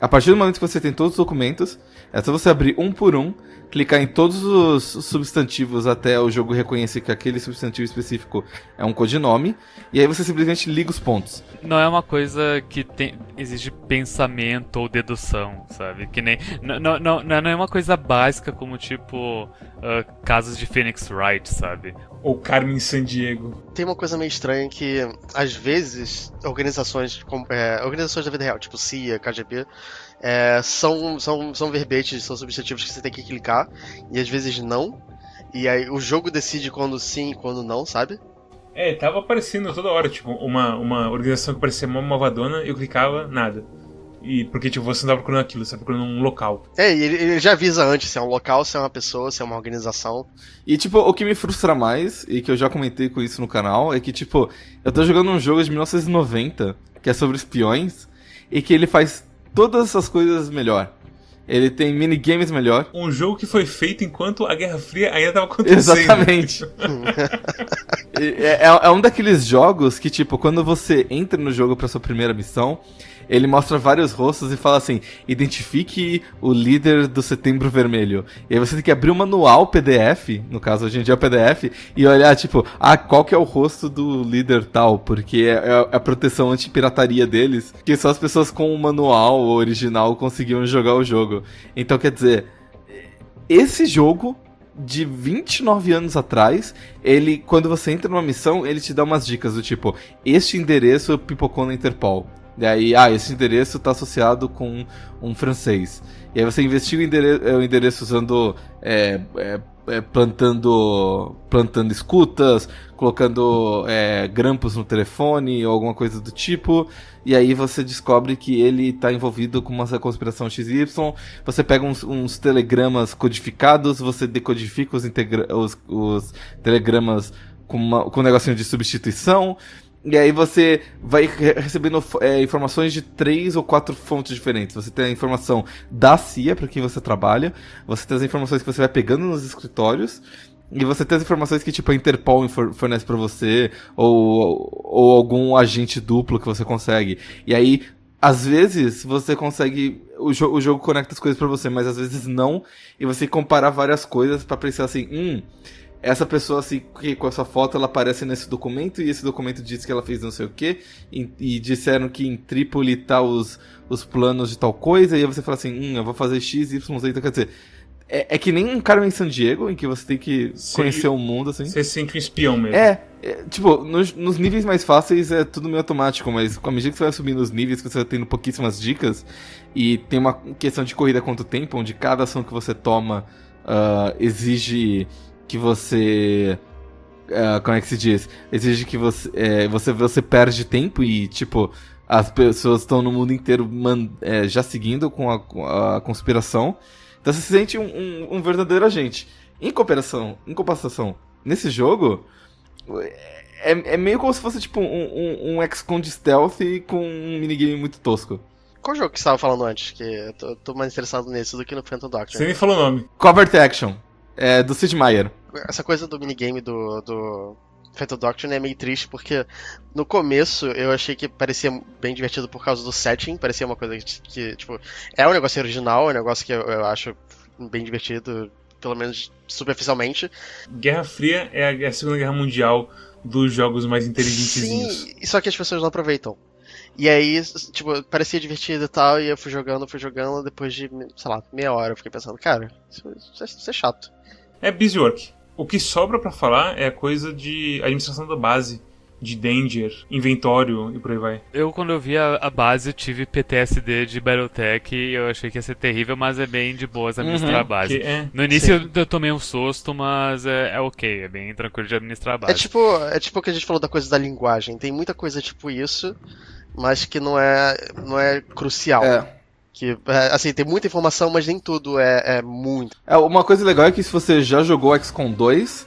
A partir do momento que você tem todos os documentos, é só você abrir um por um, clicar em todos os substantivos até o jogo reconhecer que aquele substantivo específico é um codinome, e aí você simplesmente liga os pontos. Não é uma coisa que tem, exige pensamento ou dedução, sabe? Que nem. Não, não, não, não é uma coisa básica como tipo. Uh, casos de Phoenix Wright, sabe? Ou Carmen Sandiego. Tem uma coisa meio estranha que, às vezes, organizações, é, organizações da vida real, tipo CIA, KGB, é, são, são, são verbetes, são substantivos que você tem que clicar, e às vezes não. E aí o jogo decide quando sim e quando não, sabe? É, tava aparecendo toda hora, tipo, uma, uma organização que parecia uma malvadona, eu clicava, nada. E porque, tipo, você não tá procurando aquilo, você tá procurando um local. É, e ele, ele, já avisa antes se é um local, se é uma pessoa, se é uma organização. E, tipo, o que me frustra mais, e que eu já comentei com isso no canal, é que, tipo, eu tô jogando um jogo de 1990, que é sobre espiões, e que ele faz todas essas coisas melhor. Ele tem minigames melhor. Um jogo que foi feito enquanto a Guerra Fria ainda estava acontecendo. Exatamente. é, é, é, um daqueles jogos que, tipo, quando você entra no jogo pra sua primeira missão, ele mostra vários rostos e fala assim: identifique o líder do Setembro Vermelho. E aí você tem que abrir o um manual PDF, no caso hoje em dia é o PDF, e olhar, tipo, ah, qual que é o rosto do líder tal, porque é, é a proteção anti-pirataria deles, que só as pessoas com o manual original conseguiam jogar o jogo. Então, quer dizer, esse jogo de 29 anos atrás, ele, quando você entra numa missão, ele te dá umas dicas do tipo, este endereço pipocou na Interpol. E aí, ah, esse endereço está associado com um francês. E aí você investiga o endereço, o endereço usando. É, é, é, plantando plantando escutas, colocando é, grampos no telefone ou alguma coisa do tipo, e aí você descobre que ele está envolvido com uma conspiração XY. Você pega uns, uns telegramas codificados, você decodifica os, os, os telegramas com, uma, com um negocinho de substituição. E aí você vai recebendo é, informações de três ou quatro fontes diferentes. Você tem a informação da CIA para quem você trabalha, você tem as informações que você vai pegando nos escritórios, e você tem as informações que tipo a Interpol fornece para você, ou, ou algum agente duplo que você consegue. E aí, às vezes, você consegue. O, jo o jogo conecta as coisas para você, mas às vezes não. E você comparar várias coisas para pensar assim, hum essa pessoa assim, que com essa foto ela aparece nesse documento e esse documento diz que ela fez não sei o que e, disseram que em Trípoli tá os, os planos de tal coisa e aí você fala assim, hum, eu vou fazer X, Y, Z, então quer dizer, é, é que nem um cara em San Diego, em que você tem que conhecer o mundo, assim. Você sente um espião mesmo. É, é tipo, nos, nos, níveis mais fáceis é tudo meio automático, mas com a medida que você vai subindo os níveis, que você vai tendo pouquíssimas dicas, e tem uma questão de corrida quanto tempo, onde cada ação que você toma uh, exige que você. Uh, como é que se diz? Exige que você, é, você, você perde tempo e, tipo, as pessoas estão no mundo inteiro man, é, já seguindo com a, com a, conspiração. Então você se sente um, um, um, verdadeiro agente. Em cooperação, em compensação, nesse jogo, é, é meio como se fosse tipo um, um, um XCOM de stealth com um minigame muito tosco. Qual jogo que você estava falando antes? Que eu tô, tô, mais interessado nesse do que no Phantom Doctor. Você nem falou o nome. Covert Action. É, do Sid Meier. Essa coisa do minigame do, do Fatal Doctrine é meio triste porque no começo eu achei que parecia bem divertido por causa do setting, parecia uma coisa que, que tipo, é um negócio original, é um negócio que eu, eu acho bem divertido, pelo menos superficialmente. Guerra Fria é a, Segunda Guerra Mundial dos jogos mais inteligentes. Sim, só que as pessoas não aproveitam. E aí, tipo, parecia divertido e tal, e eu fui jogando, fui jogando, depois de, sei lá, meia hora eu fiquei pensando, cara, isso, isso é chato. É busy work. O que sobra para falar é coisa de administração da base, de Danger, inventório e por aí vai. Eu, quando eu vi a, a base, eu tive PTSD de Battletech e eu achei que ia ser terrível, mas é bem de boas administrar uhum, a base. É, no início eu, eu, tomei um susto, mas é, é, ok, é bem tranquilo de administrar a base. É tipo, é tipo o que a gente falou da coisa da linguagem. Tem muita coisa tipo isso, mas que não é, não é crucial. É. Que, é, assim, tem muita informação, mas nem tudo é, é muito. É, uma coisa legal é que se você já jogou XCOM 2,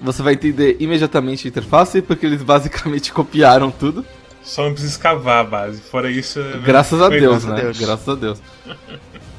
você vai entender imediatamente a interface, porque eles basicamente copiaram tudo. Só não precisa escavar a base, fora isso... É Graças a Deus, né? Deus. Graças a Deus.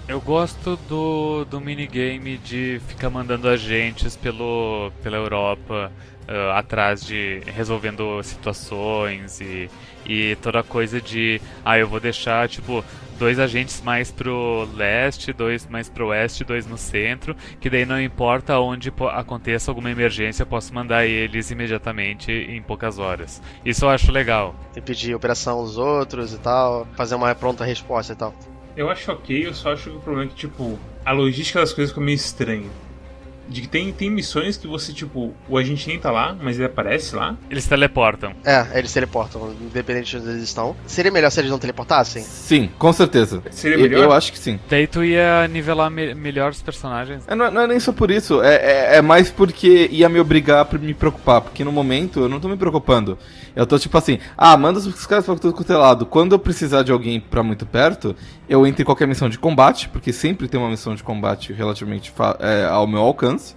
Eu gosto do, do minigame de ficar mandando agentes pelo, pela Europa uh, atrás de resolvendo situações e, e toda coisa de ah eu vou deixar tipo dois agentes mais pro leste, dois mais pro oeste, dois no centro, que daí não importa onde aconteça alguma emergência, eu posso mandar eles imediatamente em poucas horas. Isso eu acho legal. Impedir operação dos outros e tal, fazer uma pronta resposta e tal. Eu acho ok, eu só acho que o problema é que, tipo, a logística das coisas ficou meio estranha de que tem, tem missões que você, tipo, o agente nem tá lá, mas ele aparece lá. Eles teleportam. É, eles teleportam, independente de onde eles estão. Seria melhor se eles não teleportassem? Sim, com certeza. Seria melhor? Eu acho que sim. Daí tu ia nivelar me melhor os personagens. É, não, é, não, é nem só por isso, é, é, é, mais porque ia me obrigar a me preocupar, porque no momento eu não tô me preocupando. Eu tô tipo assim, ah, manda os caras pra todo quanto é. Quando eu precisar de alguém pra muito perto, eu entro em qualquer missão de combate, porque sempre tem uma missão de combate relativamente é, ao meu alcance.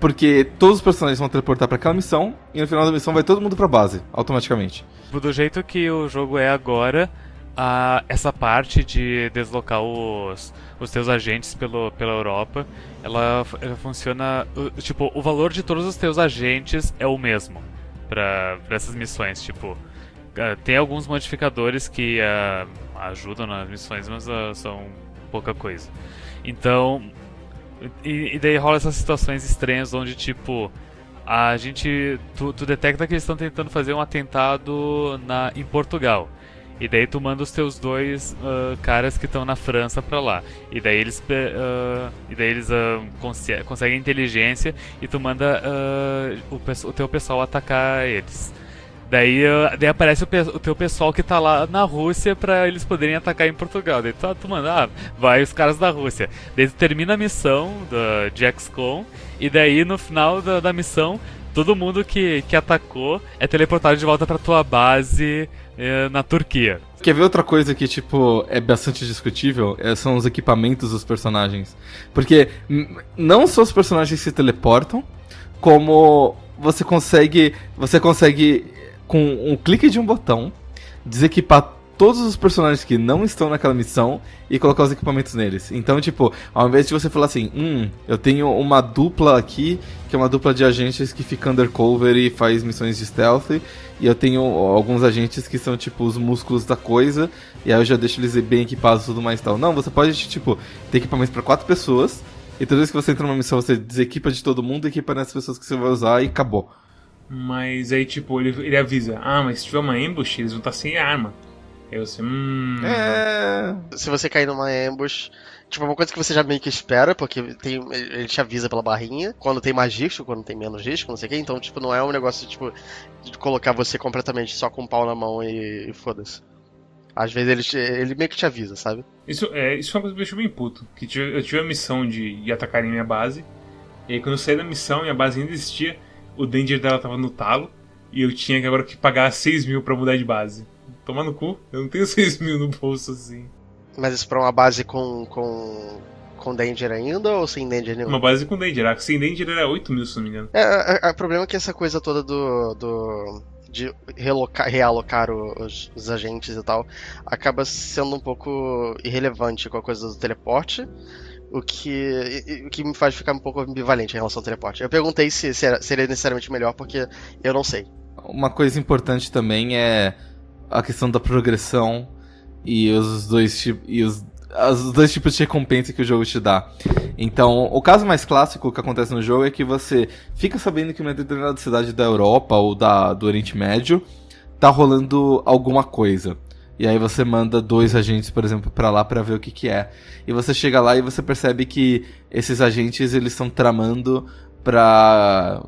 Porque todos os personagens vão teleportar para aquela missão e no final da missão vai todo mundo pra base, automaticamente. Do jeito que o jogo é agora, a, essa parte de deslocar os, os teus agentes pelo, pela Europa, ela, ela funciona. Tipo, o valor de todos os teus agentes é o mesmo para essas missões. Tipo, tem alguns modificadores que uh, ajudam nas missões, mas uh, são pouca coisa. Então, e, e, daí rola essas situações estranhas onde, tipo, a gente. Tu, tu detecta que eles estão tentando fazer um atentado na, em Portugal. E daí tu manda os teus dois uh, caras que estão na França pra lá. E daí eles, uh, e daí eles uh, conseguem inteligência e tu manda o, o teu pessoal atacar eles. Daí, daí aparece o, o, teu pessoal que tá lá na Rússia pra eles poderem atacar em Portugal. Daí tu, tu manda, ah, vai os caras da Rússia. Daí tu termina a missão da, de XCOM e daí no final da, da missão todo mundo que, que atacou é teleportado de volta pra tua base eh, na Turquia. Quer ver outra coisa que, tipo, é bastante discutível? É, são os equipamentos dos personagens. Porque não só os personagens se teleportam, como você consegue. Você consegue com um clique de um botão, desequipar todos os personagens que não estão naquela missão e colocar os equipamentos neles. Então, tipo, ao invés de você falar assim, hum, eu tenho uma dupla aqui, que é uma dupla de agentes que fica undercover e faz missões de stealth, e eu tenho alguns agentes que são, tipo, os músculos da coisa, e aí eu já deixo eles bem equipados e tudo mais e tal. Não, você pode, tipo, ter equipamentos para quatro pessoas, e toda vez que você entra numa missão, você desequipa de todo mundo, equipa nessas pessoas que você vai usar e acabou. Mas aí, tipo, ele, ele avisa: Ah, mas se tiver uma ambush, eles vão estar sem arma. Aí você, hum. É. Se você cair numa ambush. Tipo, é uma coisa que você já meio que espera, porque tem, ele te avisa pela barrinha, quando tem mais risco, quando tem menos risco, não sei o que. Então, tipo, não é um negócio, tipo, de colocar você completamente só com o pau na mão e, e foda-se. Às vezes ele, ele meio que te avisa, sabe? Isso é, isso é uma coisa que me deixou bem puto. Que eu tive a missão de ir atacar em minha base, e aí quando eu saí da missão, minha base ainda existia o danger dela tava no talo e eu tinha que agora que pagar 6 mil pra mudar de base. Tomar no cu, eu não tenho 6 mil no bolso assim. Mas isso pra uma base com. com. com danger ainda ou sem danger nenhum? Uma base com danger, a sem danger era 8 mil, se não me engano. É, o problema é que essa coisa toda do. do de relocar, realocar os, os, agentes e tal, acaba sendo um pouco irrelevante com a coisa do teleporte o que, o que me faz ficar um pouco ambivalente em relação ao teleporte. Eu perguntei se, se era, seria necessariamente melhor, porque eu não sei. Uma coisa importante também é a questão da progressão e os dois, e os, os dois tipos de recompensa que o jogo te dá. Então, o caso mais clássico que acontece no jogo é que você fica sabendo que numa determinada cidade da Europa ou da, do Oriente Médio tá rolando alguma coisa. E aí você manda dois agentes, por exemplo, para lá para ver o que que é. E você chega lá e você percebe que esses agentes eles estão tramando para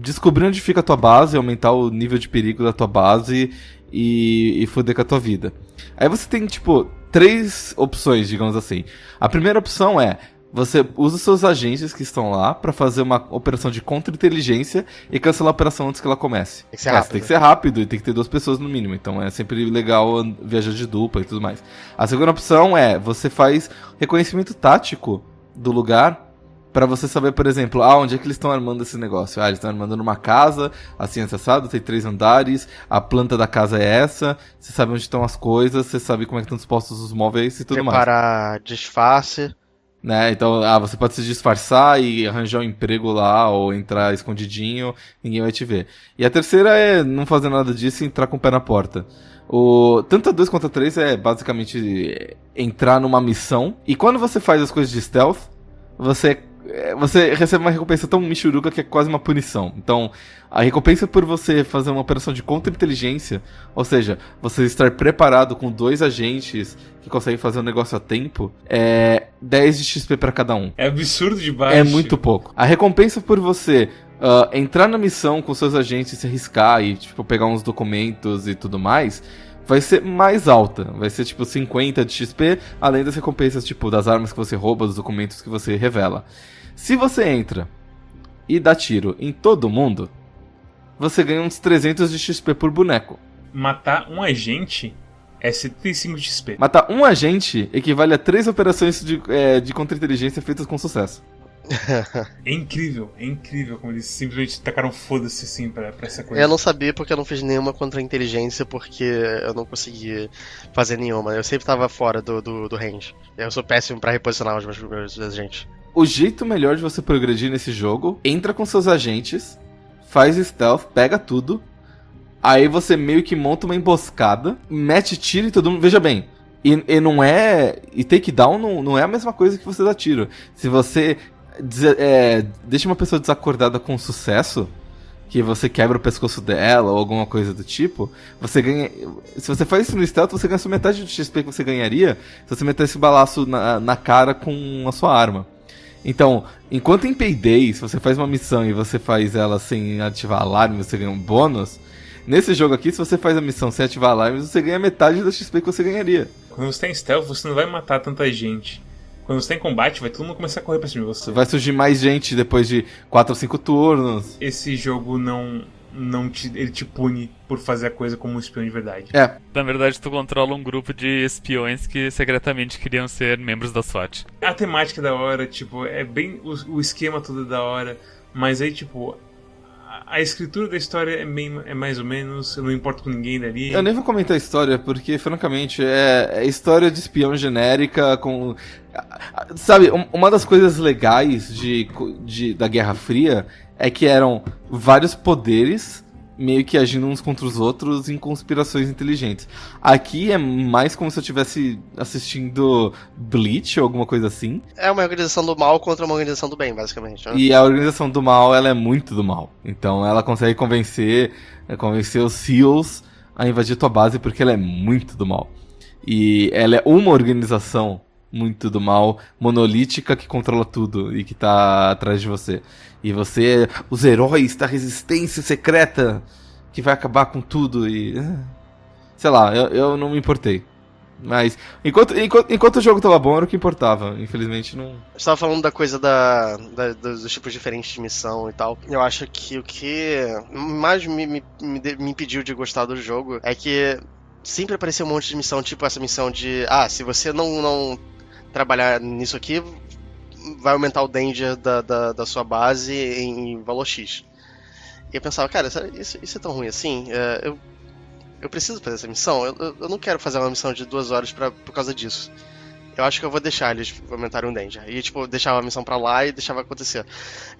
descobrir onde fica a tua base, aumentar o nível de perigo da tua base e, e foder com a tua vida. Aí você tem, tipo, três opções, digamos assim. A primeira opção é você usa seus agentes que estão lá para fazer uma operação de contra-inteligência e cancelar a operação antes que ela comece. Tem que ser rápido. tem que ser rápido e tem que ter duas pessoas no mínimo. Então é sempre legal viajar de dupla e tudo mais. A segunda opção é você faz reconhecimento tático do lugar para você saber, por exemplo, ah, onde é que eles estão armando esse negócio. Ah, eles estão armando numa casa, assim, acessado, tem três andares, a planta da casa é essa, você sabe onde estão as coisas, você sabe como é que estão dispostos os móveis e tudo Preparar mais. Preparar disfarce Né? Então, ah, você pode se disfarçar e arranjar um emprego lá, ou entrar escondidinho, ninguém vai te ver. E a terceira é não fazer nada disso e entrar com o pé na porta. O, tanto a 2 quanto a 3 é basicamente entrar numa missão. E quando você faz as coisas de stealth, você, é, você recebe uma recompensa tão michuruca que é quase uma punição. Então, a recompensa por você fazer uma operação de contra-inteligência, ou seja, você estar preparado com dois agentes que conseguem fazer o um negócio a tempo, é 10 de XP para cada um. É absurdo de baixo. É muito pouco. A recompensa por você uh, entrar na missão com seus agentes, se arriscar e tipo, pegar uns documentos e tudo mais, vai ser mais alta. Vai ser tipo 50 de XP, além das recompensas tipo das armas que você rouba, dos documentos que você revela. Se você entra e dá tiro em todo mundo, você ganha uns 300 de XP por boneco. Matar um agente é 75 de XP. Matar um agente equivale a três operações de, é, de contra-inteligência feitas com sucesso. é incrível, é incrível como eles simplesmente tacaram foda-se assim pra, pra essa coisa. Eu não sabia porque eu não fiz nenhuma contra-inteligência porque eu não consegui fazer nenhuma. Eu sempre tava fora do, do, do range. Eu sou péssimo para reposicionar os meus, meus agentes. O jeito melhor de você progredir nesse jogo, entra com seus agentes, faz stealth, pega tudo. Aí você meio que monta uma emboscada, mete tiro e todo mundo. Veja bem, e, e não é. E takedown não, não é a mesma coisa que você dar tiro. Se você é, deixa uma pessoa desacordada com sucesso, que você quebra o pescoço dela ou alguma coisa do tipo, você ganha. Se você faz isso no stealth, você ganha só metade do XP que você ganharia se você meter esse balaço na, na cara com a sua arma. Então, enquanto em Payday, se você faz uma missão e você faz ela sem ativar alarme, você ganha um bônus. Nesse jogo aqui, se você faz a missão sem ativar alarmes, você ganha metade do XP que você ganharia. Quando você tem stealth, você não vai matar tanta gente. Quando você tem combate, vai todo mundo começar a correr pra cima de você. Vai surgir mais gente depois de 4 ou 5 turnos. Esse jogo não não te, ele te pune por fazer a coisa como um espião de verdade. É. Na verdade, tu controla um grupo de espiões que secretamente queriam ser membros da SWAT. A temática é da hora, tipo, é bem. O, o esquema todo é da hora, mas aí, tipo, a escritura da história é, bem, é mais ou menos, eu não importo com ninguém dali. Eu nem vou comentar a história, porque, francamente, é, é história de espião genérica com. Sabe, uma das coisas legais de, de, da Guerra Fria é que eram vários poderes meio que agindo uns contra os outros em conspirações inteligentes. Aqui é mais como se eu estivesse assistindo Bleach ou alguma coisa assim. É uma organização do mal contra uma organização do bem, basicamente. Né? E a organização do mal, ela é muito do mal. Então ela consegue convencer, é, convencer os SEALs a invadir tua base porque ela é muito do mal. E ela é uma organização muito do mal, monolítica que controla tudo e que tá atrás de você. E você é os heróis da resistência secreta que vai acabar com tudo e. Ah, sei lá, eu, eu não me importei. Mas, enquanto, enquanto, enquanto o jogo tava bom, era o que importava. Infelizmente, não. Você tava falando da coisa da, da, dos tipos diferentes de missão e tal. Eu acho que o que mais me, me, me impediu de gostar do jogo é que sempre apareceu um monte de missão, tipo essa missão de: ah, se você não, não trabalhar nisso aqui, vai aumentar o danger da, da, da sua base em valor X. E eu pensava, cara, isso, isso é tão ruim assim? É, eu, eu preciso fazer essa missão? Eu, eu não quero fazer uma missão de duas horas pra, por causa disso eu acho que eu vou deixar eles aumentarem o danger. E, tipo, deixava a missão pra lá e deixava acontecer.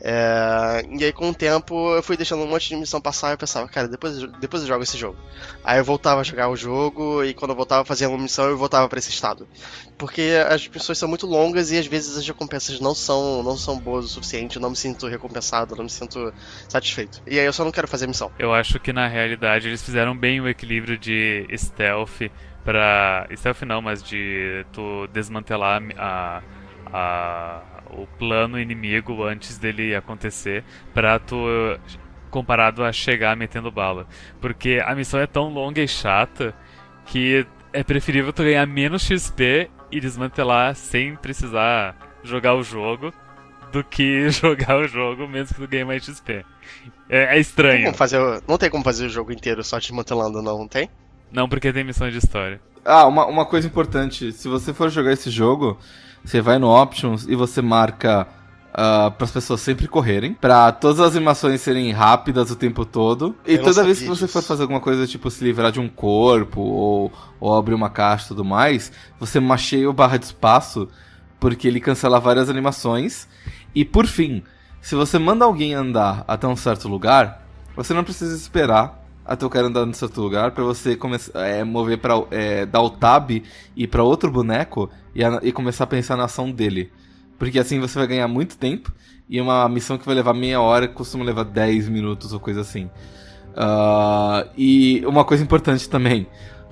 É... E aí, com o tempo, eu fui deixando um monte de missão passar e eu pensava, cara, depois, depois eu jogo esse jogo. Aí eu voltava a jogar o jogo e quando eu voltava a fazer uma missão, eu voltava para esse estado. Porque as missões são muito longas e às vezes as recompensas não são, não são boas o suficiente, eu não me sinto recompensado, não me sinto satisfeito. E aí eu só não quero fazer missão. Eu acho que na realidade eles fizeram bem o equilíbrio de stealth para stealth não, mas de tu desmantelar a, a, o plano inimigo antes dele acontecer, para tu comparado a chegar metendo bala, porque a missão é tão longa e chata que é preferível tu ganhar menos XP e desmantelar sem precisar jogar o jogo do que jogar o jogo mesmo que tu ganhe mais XP. É, é estranho. Não tem, fazer, não tem como fazer o jogo inteiro só desmantelando, não, não tem? Não, porque tem missões de história. Ah, uma, uma coisa importante. Se você for jogar esse jogo, você vai no Options e você marca uh, ah, para as pessoas sempre correrem, para todas as animações serem rápidas o tempo todo. E Eu toda vez que você for fazer alguma coisa, tipo se livrar de um corpo ou, ou abrir uma caixa e tudo mais, você macheia o barra de espaço porque ele cancela várias animações. E por fim, se você manda alguém andar até um certo lugar, você não precisa esperar até o cara andar no certo lugar para você começar é, mover para é, dar o tab e para outro boneco e, a, e começar a pensar na ação dele. Porque assim você vai ganhar muito tempo e uma missão que vai levar meia hora costuma levar 10 minutos ou coisa assim. Uh, e uma coisa importante também: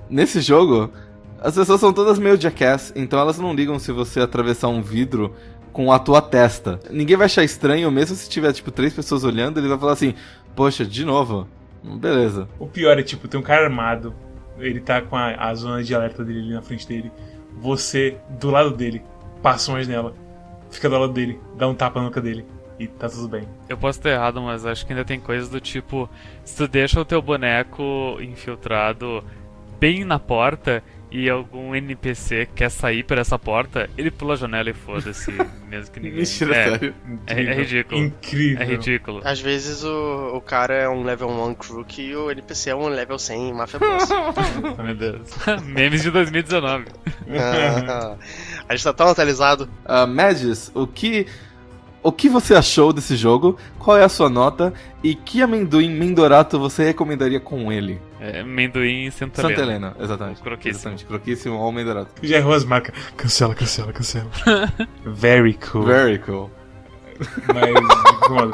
nesse jogo, as pessoas são todas meio jackass, então elas não ligam se você atravessar um vidro com a tua testa. Ninguém vai achar estranho, mesmo se tiver, tipo, três pessoas olhando, ele vai falar assim, poxa, de novo. Beleza. O pior é, tipo, tem um cara armado, ele tá com a, a zona de alerta dele ali na frente dele, você do lado dele, passa uma janela, fica do lado dele, dá um tapa na nuca dele e tá tudo bem. Eu posso estar errado, mas acho que ainda tem coisas do tipo: se tu deixa o teu boneco infiltrado bem na porta e algum NPC quer sair por essa porta, ele pula a janela e foda-se, mesmo que ninguém. Mentira, é, sério. É, é ridículo. Incrível. É ridículo. Às vezes o, o cara é um level 1 crook e o NPC é um level 100 Mafia Boss. Meu Deus. Memes de 2019. Ah, a gente tá tão atualizado. Uh, Magis, o que o que você achou desse jogo? Qual é a sua nota? E que amendoim mendorato você recomendaria com ele? É, amendoim Santa Helena. Santa Helena, exatamente. Croquíssimo. Exatamente, croquíssimo ou mendorato. Já errou as marcas. Cancela, cancela, cancela. Very cool. Very cool. Mas, mano.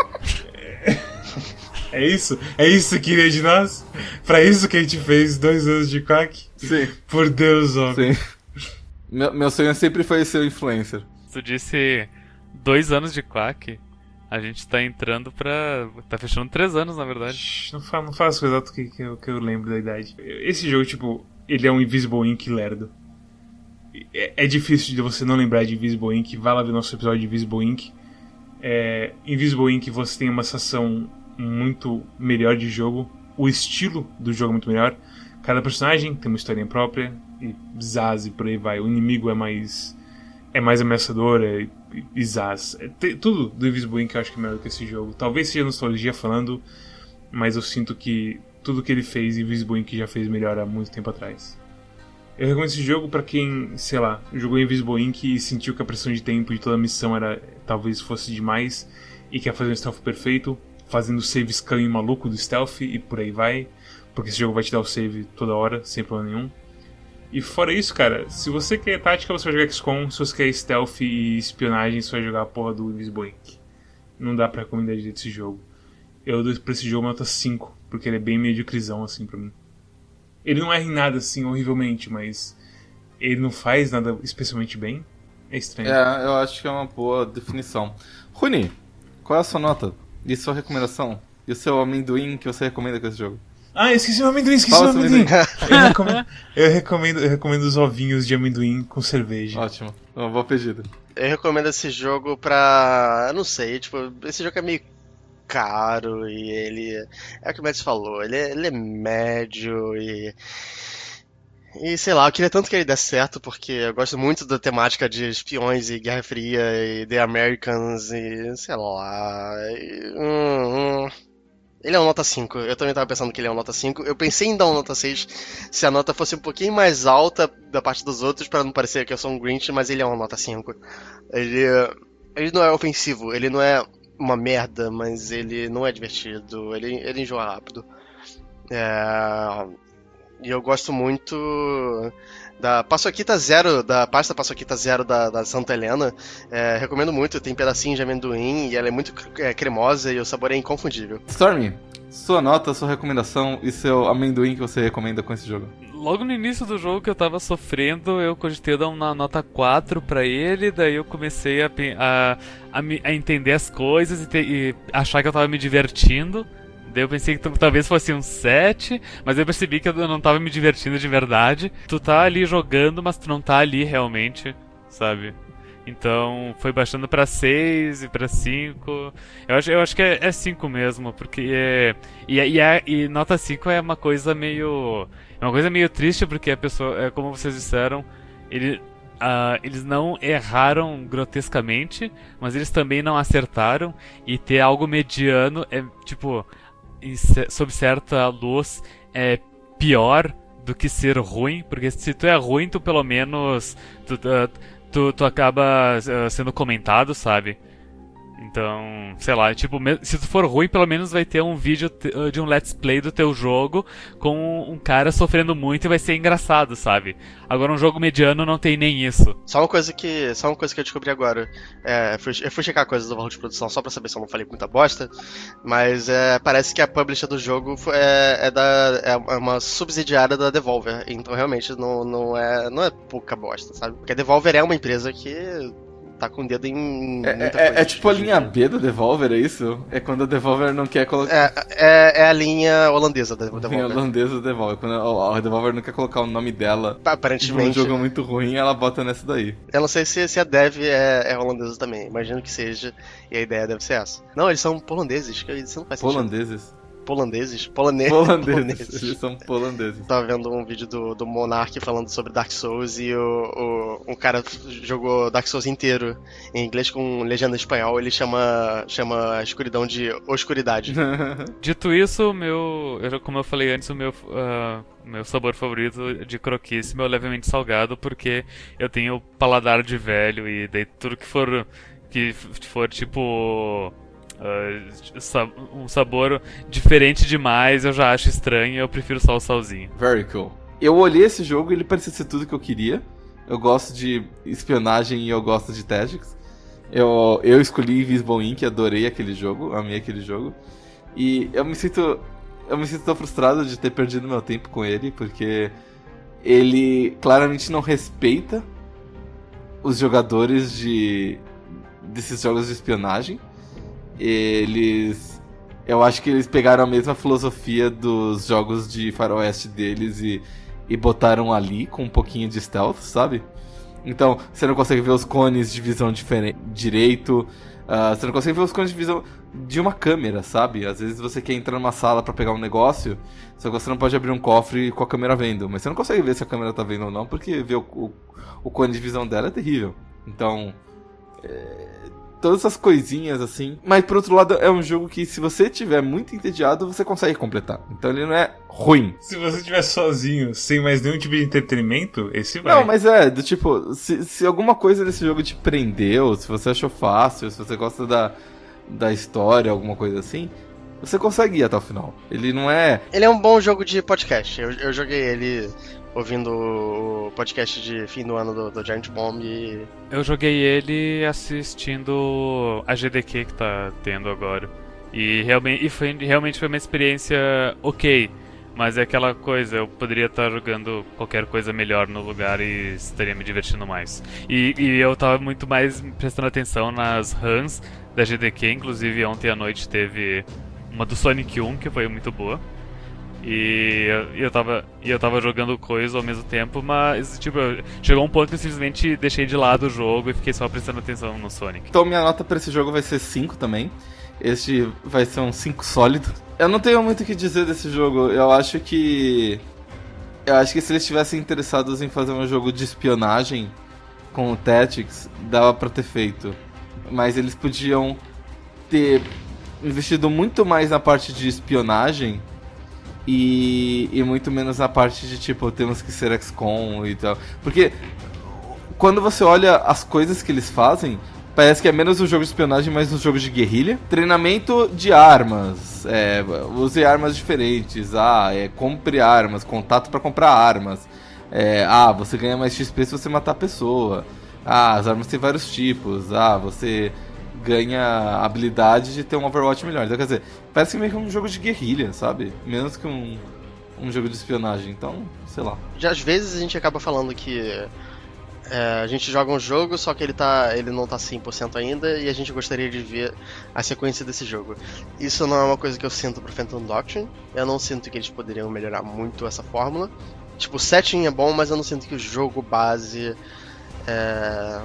É isso? É isso que queria de nós? Pra isso que a gente fez dois anos de quack? Sim. Por Deus, ó. Sim. Meu, meu sonho sempre foi ser influencer. Tu disse dois anos de Quack. A gente tá entrando pra. tá fechando três anos, na verdade. Não fala, não fala as coisas que, que, eu, que eu lembro da idade. Esse jogo, tipo, ele é um Invisible Ink lerdo. É, é difícil de você não lembrar de Invisible Ink. Vai lá ver nosso episódio de Invisible Ink. É, Invisible Ink você tem uma sensação muito melhor de jogo. O estilo do jogo é muito melhor. Cada personagem tem uma historinha própria. E Zaz e por aí vai. O inimigo é mais. é mais ameaçador. É, Zaz. É, tudo do Invisible Ink eu acho que é melhor que esse jogo. Talvez seja nostalgia falando. Mas eu sinto que tudo que ele fez, Invisible Ink já fez melhor há muito tempo atrás. Eu recomendo esse jogo pra quem, sei lá, jogou Invisible Ink e sentiu que a pressão de tempo de toda a missão era talvez fosse demais e quer fazer um stealth perfeito, fazendo save scanning maluco do stealth e por aí vai, porque esse jogo vai te dar o save toda hora, sem problema nenhum. E fora isso, cara, se você quer tática, você vai jogar XCOM, se você quer stealth e espionagem, você vai jogar a porra do Ink. Não dá pra recomendar direito esse jogo. Eu dou pra esse jogo nota 5, porque ele é bem mediocrizão assim pra mim. Ele não erra em nada assim horrivelmente, mas ele não faz nada especialmente bem. É estranho. É, eu acho que é uma boa definição. Runi, qual é a sua nota? E sua recomendação? E o seu amendoim que você recomenda com esse jogo? Ah, esqueci o amendoim, esqueci Fala o sobre amendoim. Eu recomendo, eu, recomendo, eu recomendo os ovinhos de amendoim com cerveja. Ótimo, uma boa pedida. Eu recomendo esse jogo pra. Eu não sei, tipo, esse jogo é meio caro e ele. É o que o Mads falou, ele é, ele é médio e. E sei lá, eu queria tanto que ele desse certo, porque eu gosto muito da temática de espiões e Guerra Fria e The Americans e sei lá. e, hum, hum. Ele é um nota 5. Eu também tava pensando que ele é um nota 5. Eu pensei em dar um nota 6 se a nota fosse um pouquinho mais alta da parte dos outros, pra não parecer que eu sou um Grinch, mas ele é uma nota 5. Ele, ele não é ofensivo, ele não é uma merda, mas ele não é divertido, ele, ele enjoa rápido. É, e eu gosto muito da Paçoquita Zero, da pasta Paçoquita Zero da, da Santa Helena. É, recomendo muito, tem pedacinho de amendoim e ela é muito é, cremosa e o sabor é inconfundível. Stormy, sua nota, sua recomendação e seu amendoim que você recomenda com esse jogo? Logo no início do jogo que eu tava sofrendo, eu cogitei dar uma nota 4 pra ele, daí eu comecei a, a, a, a entender as coisas e, te- e achar que eu tava me divertindo. Daí eu pensei que talvez fosse um 7, mas eu percebi que eu não tava me divertindo de verdade. Tu tá ali jogando, mas tu não tá ali realmente, sabe? Então foi baixando pra 6 e pra 5. Eu acho, eu acho que é 5 mesmo, porque é, e, e, é- e nota 5 é uma coisa meio. É uma coisa meio triste porque a pessoa, é como vocês disseram, ele, ah, eles não erraram grotescamente, mas eles também não acertaram. E ter algo mediano é tipo, sob certa luz, é pior do que ser ruim, porque se tu é ruim, tu pelo menos. Tu, ah, tu, tu acaba uh, sendo comentado, sabe? Então, sei lá, tipo, se tu for ruim, pelo menos vai ter um vídeo ah, de um let's play do teu jogo com um cara sofrendo muito e vai ser engraçado, sabe? Agora um jogo mediano não tem nem isso. Só uma coisa que, só uma coisa que eu descobri agora, é, fui, eu fui checar coisas do valor de produção só para saber se eu não falei muita bosta, mas é, parece que a publisher do jogo é, é, da, é uma subsidiária da Devolver, então realmente não, não é não é pouca bosta, sabe? Porque a Devolver é uma empresa que tá com o dedo em. É, é, é, tipo a linha B do Devolver, é isso? É quando a Devolver não quer colocar. É, é, é, a linha holandesa da Devolver. A linha holandesa do Devolver. Quando a, Devolver não quer colocar o nome dela. Aparentemente. Um jogo muito ruim, ela bota nessa daí. Eu não sei se, se a Dev é, é holandesa também. Imagino que seja. E a ideia deve ser essa. Não, eles são holandeses. Isso não faz sentido. Holandeses? Polandeses. Polone... Polandeses. polandeses. Eles são polandeses. Tava vendo um vídeo do, do Monark falando sobre Dark Souls e o, o, um cara jogou Dark Souls inteiro em inglês com legenda em espanhol. Ele chama, chama a escuridão de oscuridade. Dito isso, meu, eu, como eu falei antes, o meu, uh, meu sabor favorito de croquice é levemente salgado, porque eu tenho paladar de velho e daí tudo que for que for tipo Uh, um sabor diferente demais, eu já acho estranho, eu prefiro só o salzinho. Very cool. Eu olhei esse jogo e ele parecia ser tudo que eu queria. Eu gosto de espionagem e eu gosto de Tactics. Eu, eu escolhi Invisible Inc, adorei aquele jogo, amei aquele jogo. E eu me sinto eu me sinto tão frustrado de ter perdido meu tempo com ele, porque ele claramente não respeita os jogadores de desses jogos de espionagem eles. Eu acho que eles pegaram a mesma filosofia dos jogos de faroeste deles e, e botaram ali com um pouquinho de stealth, sabe? Então, você não consegue ver os cones de visão diferente, direito. Uh, você não consegue ver os cones de visão de uma câmera, sabe? Às vezes você quer entrar numa sala para pegar um negócio, só que você não pode abrir um cofre com a câmera vendo. Mas você não consegue ver se a câmera tá vendo ou não, porque ver o, o, o cone de visão dela é terrível. Então, é, todas essas coisinhas assim. Mas por outro lado, é um jogo que se você tiver muito entediado, você consegue completar. Então ele não é ruim. Se você estiver sozinho, sem mais nenhum tipo de entretenimento, esse vai. Não, mas é, do tipo, se, se alguma coisa desse jogo te prendeu, se você achou fácil, se você gosta da, da história, alguma coisa assim, você consegue ir até o final. Ele não é. Ele é um bom jogo de podcast. Eu, eu joguei ele ouvindo o podcast de fim do ano do, do Giant Bomb e... Eu joguei ele assistindo a GDQ que tá tendo agora. E realmente, e foi, realmente foi uma experiência ok. Mas é aquela coisa, eu poderia estar jogando qualquer coisa melhor no lugar e estaria me divertindo mais. E, e eu tava muito mais prestando atenção nas runs da GDQ, inclusive ontem à noite teve uma do Sonic 1 que foi muito boa. E eu, eu, tava, eu tava jogando coisa ao mesmo tempo, mas tipo, chegou um ponto que eu simplesmente deixei de lado o jogo e fiquei só prestando atenção no Sonic. Então minha nota para esse jogo vai ser 5 também. Este vai ser um 5 sólido. Eu não tenho muito o que dizer desse jogo. Eu acho que. Eu acho que se eles estivessem interessados em fazer um jogo de espionagem com o Tactics, dava pra ter feito. Mas eles podiam ter investido muito mais na parte de espionagem e, e muito menos na parte de tipo, temos que ser XCOM e tal. Porque quando você olha as coisas que eles fazem, parece que é menos um jogo de espionagem, mais um jogo de guerrilha. Treinamento de armas, é, use armas diferentes, ah, é, compre armas, contato para comprar armas. É, ah, você ganha mais XP se você matar a pessoa. Ah, as armas têm vários tipos. Ah, você ganha a habilidade de ter um Overwatch melhor. Então, quer dizer, parece meio que um jogo de guerrilha, sabe? Menos que um, um jogo de espionagem. Então, sei lá. Já às vezes a gente acaba falando que é, a gente joga um jogo, só que ele, tá, ele não tá 100% ainda e a gente gostaria de ver a sequência desse jogo. Isso não é uma coisa que eu sinto pro Phantom Doctrine. Eu não sinto que eles poderiam melhorar muito essa fórmula. Tipo, o setting é bom, mas eu não sinto que o jogo base é,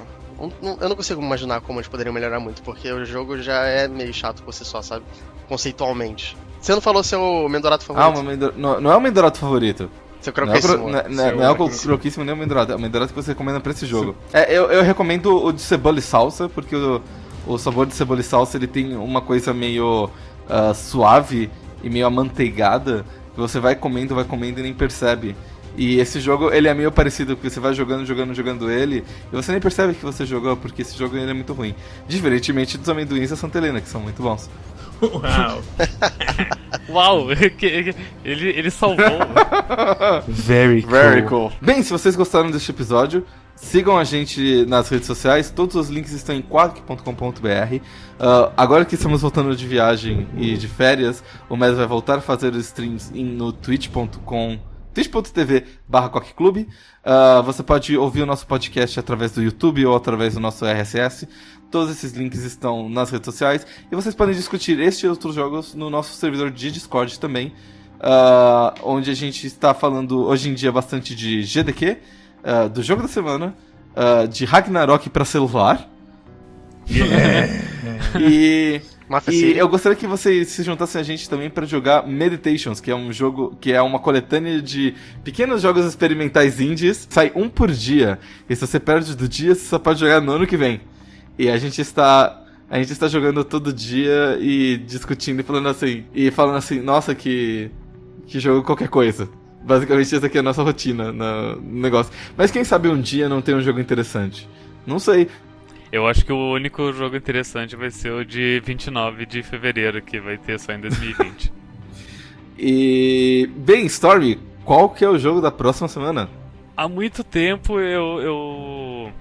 eu não consigo imaginar como eles poderiam melhorar muito, porque o jogo já é meio chato por si só, sabe? Conceitualmente. Você não falou seu Mendorato favorito? Ah, Mendor... não, não é o Mendorato favorito. Seu croquíssimo. Não é, não, é, não é o croquíssimo nem o Mendorato, é o Mendorato que você recomenda pra esse jogo. É, eu, eu recomendo o de cebola e salsa, porque o, o sabor de cebola e salsa ele tem uma coisa meio uh, suave e meio amanteigada, que você vai comendo, vai comendo e nem percebe. E esse jogo, ele é meio parecido, porque você vai jogando, jogando, jogando ele, e você nem percebe que você jogou, porque esse jogo ele é muito ruim. Diferentemente dos amendoins da Santa Helena, que são muito bons. Uau! Uau, ele, ele salvou. Very cool. Very cool. Bem, se vocês gostaram deste episódio, sigam a gente nas redes sociais. Todos os links estão em quadk.com.br. Ah, agora que estamos voltando de viagem e de férias, o Mes vai voltar a fazer os streams no twitch.com twitch.tv barra coqueclube. Ah, você pode ouvir o nosso podcast através do YouTube ou através do nosso RSS. Todos esses links estão nas redes sociais. E vocês podem discutir este e outros jogos no nosso servidor de Discord também. ah, onde a gente está falando hoje em dia bastante de GDQ, ah, do jogo da semana, de Ragnarok para celular. e Mafia e City. eu gostaria que vocês se juntassem a gente também para jogar Meditations, que é um jogo que é uma coletânea de pequenos jogos experimentais indies. Sai um por dia. E se você perde do dia, você só pode jogar no ano que vem. E a gente está a gente está jogando todo dia e discutindo e falando assim, e falando assim, nossa, que que jogo qualquer coisa. Basicamente essa aqui é a nossa rotina no no negócio. Mas quem sabe um dia não tem um jogo interessante. Não sei. Eu acho que o único jogo interessante vai ser o de 29 de fevereiro, que vai ter só em 2020. E bem, Story, qual que é o jogo da próxima semana? Há muito tempo eu. Eu,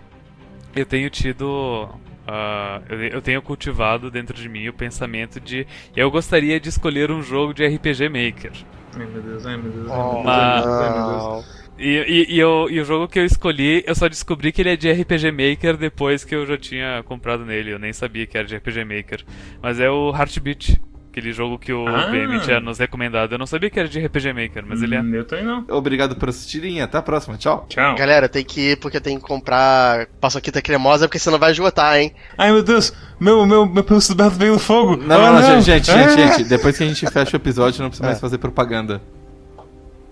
eu tenho tido. ah, eu, eu tenho cultivado dentro de mim o pensamento de. Eu gostaria de escolher um jogo de RPG Maker. Ai meu Deus, ai meu Deus, ai Oh, meu Deus, Mas- ai meu Deus. Não. E, e, e, eu- e o jogo que eu escolhi, eu só descobri que ele é de RPG Maker depois que eu já tinha comprado nele. Eu nem sabia que era de RPG Maker. Mas é o Heartbeat, aquele jogo que o Ah. BM tinha nos recomendado. Eu não sabia que era de RPG Maker, mas ele é. Hum, Eu também não. Obrigado por assistirem e até a próxima. Tchau. Tchau. Galera, tem que ir porque tem que comprar paçoquita cremosa porque senão vai esgotar, hein? Ai meu Deus, meu, meu, meu pelúcio do Beto veio no fogo. Não, Ah, não, não, gente, gente, Ah. gente, gente. Depois que a gente fecha o episódio, não precisa mais É. fazer propaganda.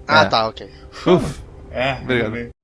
Ah, É. tá, ok. Uf. É, Obrigado.